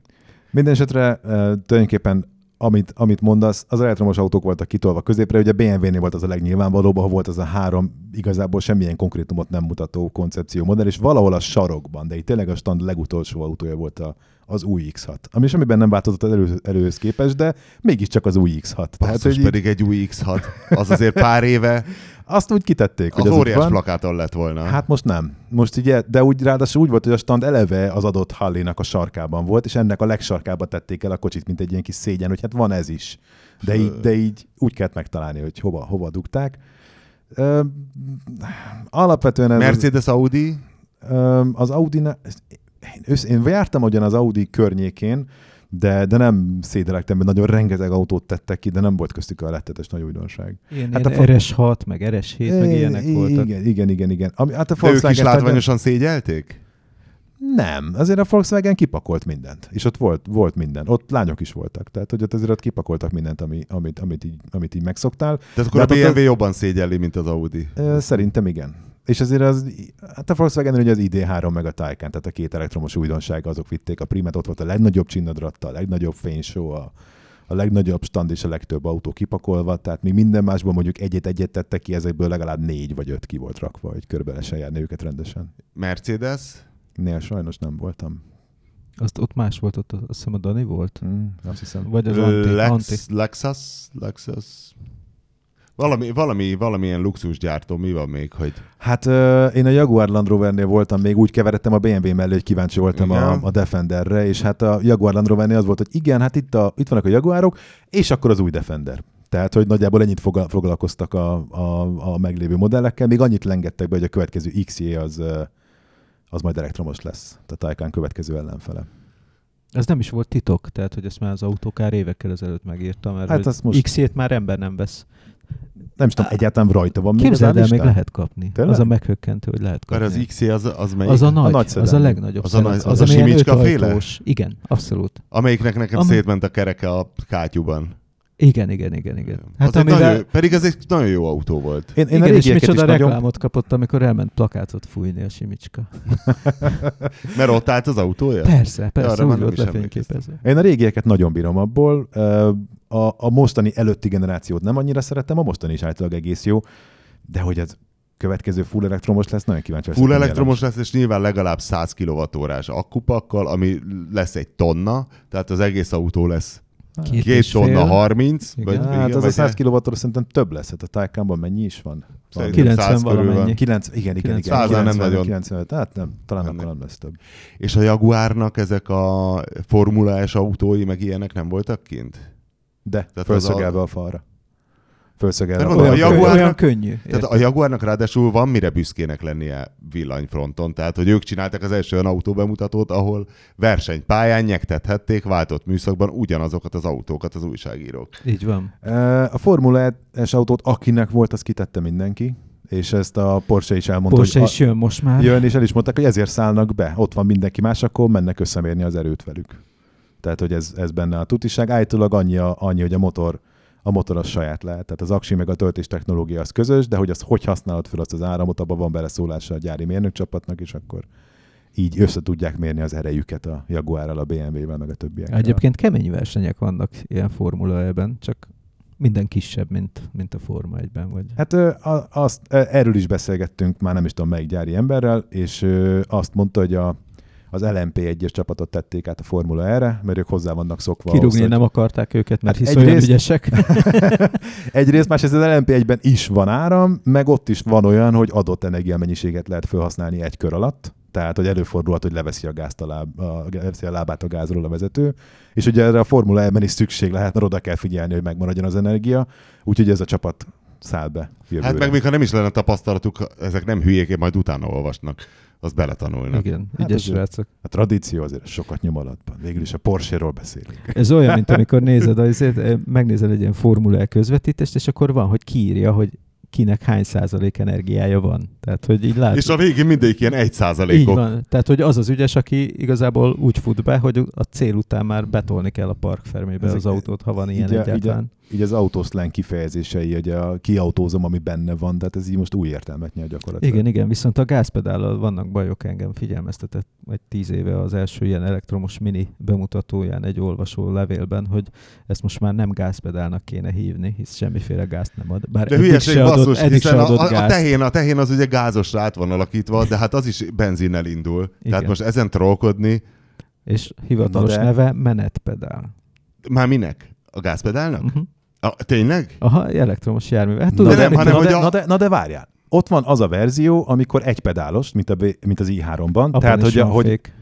Minden esetre tulajdonképpen amit, amit mondasz, az elektromos autók voltak kitolva középre, ugye BMW-nél volt az a legnyilvánvalóbb, ahol volt az a három igazából semmilyen konkrétumot nem mutató koncepció modell, és valahol a sarokban, de itt tényleg a stand legutolsó autója volt a, az új X6, ami semmiben nem változott az elő, előhöz képest, de mégiscsak az új X6. Tehát, hogy így- pedig egy új X6. Az azért pár éve azt úgy kitették, hogy az az ott óriás plakáton lett volna. Hát most nem. Most ugye, de úgy ráadásul úgy volt, hogy a stand eleve az adott Hallénak a sarkában volt, és ennek a legsarkába tették el a kocsit, mint egy ilyen kis szégyen, hogy hát van ez is. De így, de így úgy kellett megtalálni, hogy hova, hova dugták. Ö, alapvetően ez Mercedes, Audi, Az, ö, az Audi, én, én jártam ugyan az Audi környékén, de, de nem szédelektem, mert nagyon rengeteg autót tettek ki, de nem volt köztük a lettetes nagy újdonság. Ilyen, Hát a ilyen fo- RS6, meg RS7, meg ilyenek I- voltak. Igen, igen, igen, igen. Ami, hát a de ők is látványosan szégyelték? Nem, azért a Volkswagen kipakolt mindent, és ott volt, volt minden. Ott lányok is voltak, tehát hogy ott azért ott kipakoltak mindent, ami, amit, amit, így, amit így megszoktál. Tehát akkor De a hát BMW jobban szégyelli, mint az Audi. Szerintem igen. És azért az, hát a Volkswagen ugye az ID3 meg a Taycan, tehát a két elektromos újdonság, azok vitték a primet, ott volt a legnagyobb csinnadratta, a legnagyobb fényshow, a, a legnagyobb stand és a legtöbb autó kipakolva, tehát még minden másból mondjuk egyet-egyet tettek ki, ezekből legalább négy vagy öt ki volt rakva, hogy körbe járni őket rendesen. Mercedes, Nél sajnos nem voltam. Azt ott más volt, ott azt hiszem a Dani volt. Mm, azt hiszem. Vagy az Anti. Anti. Lex, Lexus, Lexus. Valami, valami, valamilyen luxusgyártó, mi van még, hogy Hát ö, én a Jaguar Land Rovernél voltam, még úgy keveredtem a BMW mellé, hogy kíváncsi voltam Igen. a, a Defenderre, és hát a Jaguar Land Rovernél az volt, hogy igen, hát itt, a, itt vannak a Jaguárok, és akkor az új Defender. Tehát, hogy nagyjából ennyit foglalkoztak a, a, a meglévő modellekkel, még annyit lengettek be, hogy a következő XJ az, az majd elektromos lesz. A Taycan következő ellenfele. Ez nem is volt titok, tehát hogy ezt már az autókár évekkel ezelőtt megírta, mert Hát hát azt most- X-ét már ember nem vesz. Nem is tudom, egyáltalán rajta van még az Képzeld el, még lehet kapni. Tényleg? Az a meghökkentő, hogy lehet mert kapni. az XC az, az melyik? az a nagy, nagy az a legnagyobb Az a nagy- szedán. az a Simicska féle? Igen, abszolút. Amelyiknek nekem Ami- szétment a kereke a kátyúban. Igen, igen, igen, igen. Hát az amivel, nagyon, pedig ez egy nagyon jó autó volt. Én, én igen, a és régieket is micsoda nagyon... reklámot kapott, amikor elment plakátot fújni a Simicska. Mert ott állt az autója? Persze, persze, már úgy volt lefényképezve. Én a régieket nagyon bírom abból. A, a mostani előtti generációt nem annyira szeretem, a mostani is általában egész jó, de hogy ez következő full elektromos lesz, nagyon kíváncsi Full elektromos lesz, és nyilván legalább 100 kWh akkupakkal, ami lesz egy tonna, tehát az egész autó lesz Két két és fél. tonna 30. Igen. Vagy. Hát az a vagy 100 kWh szerintem több lesz, hát a Taycanban mennyi is van? Szerintem 90 100 körül valamennyi. van. 9, igen, igen, igen. 90. Százal nem 90, nagyon. 95, hát nem, talán Nem, akkor nem. lesz több. És a Jaguárnak ezek a Formula S autói, meg ilyenek nem voltak kint? De, az fölszögelve a falra. A mondom, falra. a Olyan, Jaguárnak- könnyű, olyan könnyű. Tehát a Jaguárnak ráadásul van mire büszkének lennie villanyfronton, tehát hogy ők csináltak az első olyan autóbemutatót, ahol versenypályán nyektethették váltott műszakban ugyanazokat az autókat az újságírók. Így van. A Formula S autót, akinek volt, az kitette mindenki, és ezt a Porsche is elmondta, Porsche hogy is jön most már. Jön, és el is mondták, hogy ezért szállnak be. Ott van mindenki más, akkor mennek összemérni az erőt velük. Tehát, hogy ez, ez benne a tutiság. Állítólag annyi, a, annyi, hogy a motor, a motor az saját lehet. Tehát az aksi meg a töltés technológia az közös, de hogy azt hogy használod fel azt az áramot, abban van beleszólása a gyári mérnökcsapatnak, és akkor így össze tudják mérni az erejüket a Jaguárral, a BMW-vel, meg a többiekkel. Egyébként kemény versenyek vannak ilyen Formula E-ben, csak minden kisebb, mint, mint a Forma 1-ben. Vagy. Hát azt, erről is beszélgettünk, már nem is tudom melyik gyári emberrel, és azt mondta, hogy a, az LMP1-es csapatot tették át a Formula erre, mert ők hozzá vannak szokva. Kirúgni ahhoz, nem akarták őket, mert Hát hisz olyan egyrészt- ügyesek. Egyrészt, másrészt az LMP1-ben is van áram, meg ott is van olyan, hogy adott energiamennyiséget lehet felhasználni egy kör alatt. Tehát, hogy előfordulhat, hogy leveszi a, gázt a, láb, a, leveszi a lábát a gázról a vezető. És ugye erre a Formula E-ben is szükség lehet, mert oda kell figyelni, hogy megmaradjon az energia. Úgyhogy ez a csapat száll be jövőre. Hát meg még ha nem is lenne tapasztalatuk, ezek nem hülyék, majd utána olvasnak, azt beletanulnak. Igen, Hát ügyes azért- srácok. A tradíció azért sokat nyom alatban. Végül is a Porsche-ról beszélünk. Ez olyan, mint amikor nézed, azért, eh, megnézel egy ilyen Formula közvetítést, és akkor van, hogy kiírja, hogy kinek hány százalék energiája van. Tehát, hogy így látjuk. És a végén mindegyik ilyen egy Így százalékok. van. Tehát, hogy az az ügyes, aki igazából úgy fut be, hogy a cél után már betolni kell a park fermébe Ezek- az autót, ha van ilyen így egyáltalán. Így az autószlán kifejezései, hogy a kiautózom, ami benne van, tehát ez így most új értelmet nyer gyakorlatilag. Igen, igen, viszont a gázpedállal vannak bajok, engem figyelmeztetett egy tíz éve az első ilyen elektromos mini bemutatóján egy olvasó levélben, hogy ezt most már nem gázpedálnak kéne hívni, hisz semmiféle gázt nem ad. Bár De hülyeség se adott, basszus, eddig hiszen se a, adott a, a, gázt. tehén, a tehén az ugye gázosra át van alakítva, de hát az is benzinnel indul. Igen. Tehát most ezen trollkodni, És hivatalos de- neve menetpedál. már minek? A gázpedálnak? Uh-huh. A, tényleg? Aha, elektromos jármű. Hát Na tudod, de nem, hanem, na, hogy de, a- na, de, na de várjál. Ott van az a verzió, amikor egy pedálos, mint, a, mint az i3-ban. abban Tehát, hogy, hogy fék.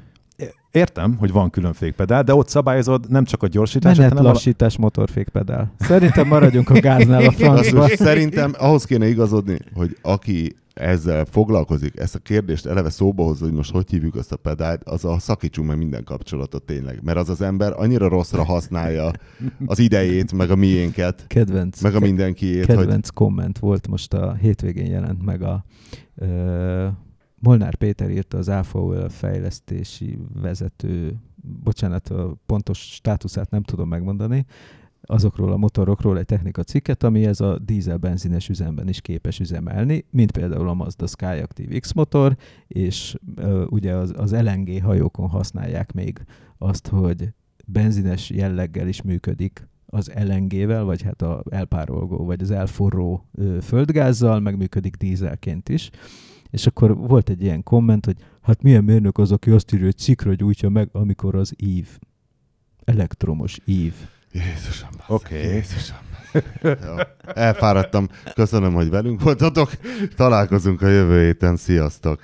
értem, hogy van külön fékpedál, de ott szabályozod nem csak a gyorsítást, Menet, hanem a, lassítás, motorfékpedál. Szerintem maradjunk a gáznál a francba. Szerintem ahhoz kéne igazodni, hogy aki ezzel foglalkozik, ezt a kérdést eleve szóba hozza, hogy most hogy hívjuk azt a pedált, az a szakítsunk meg minden kapcsolatot tényleg. Mert az az ember annyira rosszra használja az idejét, meg a miénket, Kedvenc, meg a mindenkiét, hogy kedvenc komment volt most a hétvégén jelent meg a ö, Molnár Péter írta az AFOL fejlesztési vezető, bocsánat, a pontos státuszát nem tudom megmondani, azokról a motorokról egy technika cikket, ami ez a dízel benzines üzemben is képes üzemelni, mint például a Mazda Skyactiv X motor, és ö, ugye az, az LNG hajókon használják még azt, hogy benzines jelleggel is működik az LNG-vel, vagy hát a elpárolgó, vagy az elforró ö, földgázzal, meg működik dízelként is. És akkor volt egy ilyen komment, hogy hát milyen mérnök az, aki azt írja, hogy cikra gyújtja meg, amikor az ív. Elektromos ív. Jézusom, Oké. Jézusom. Jó. Elfáradtam. Köszönöm, hogy velünk voltatok. Találkozunk a jövő héten. Sziasztok!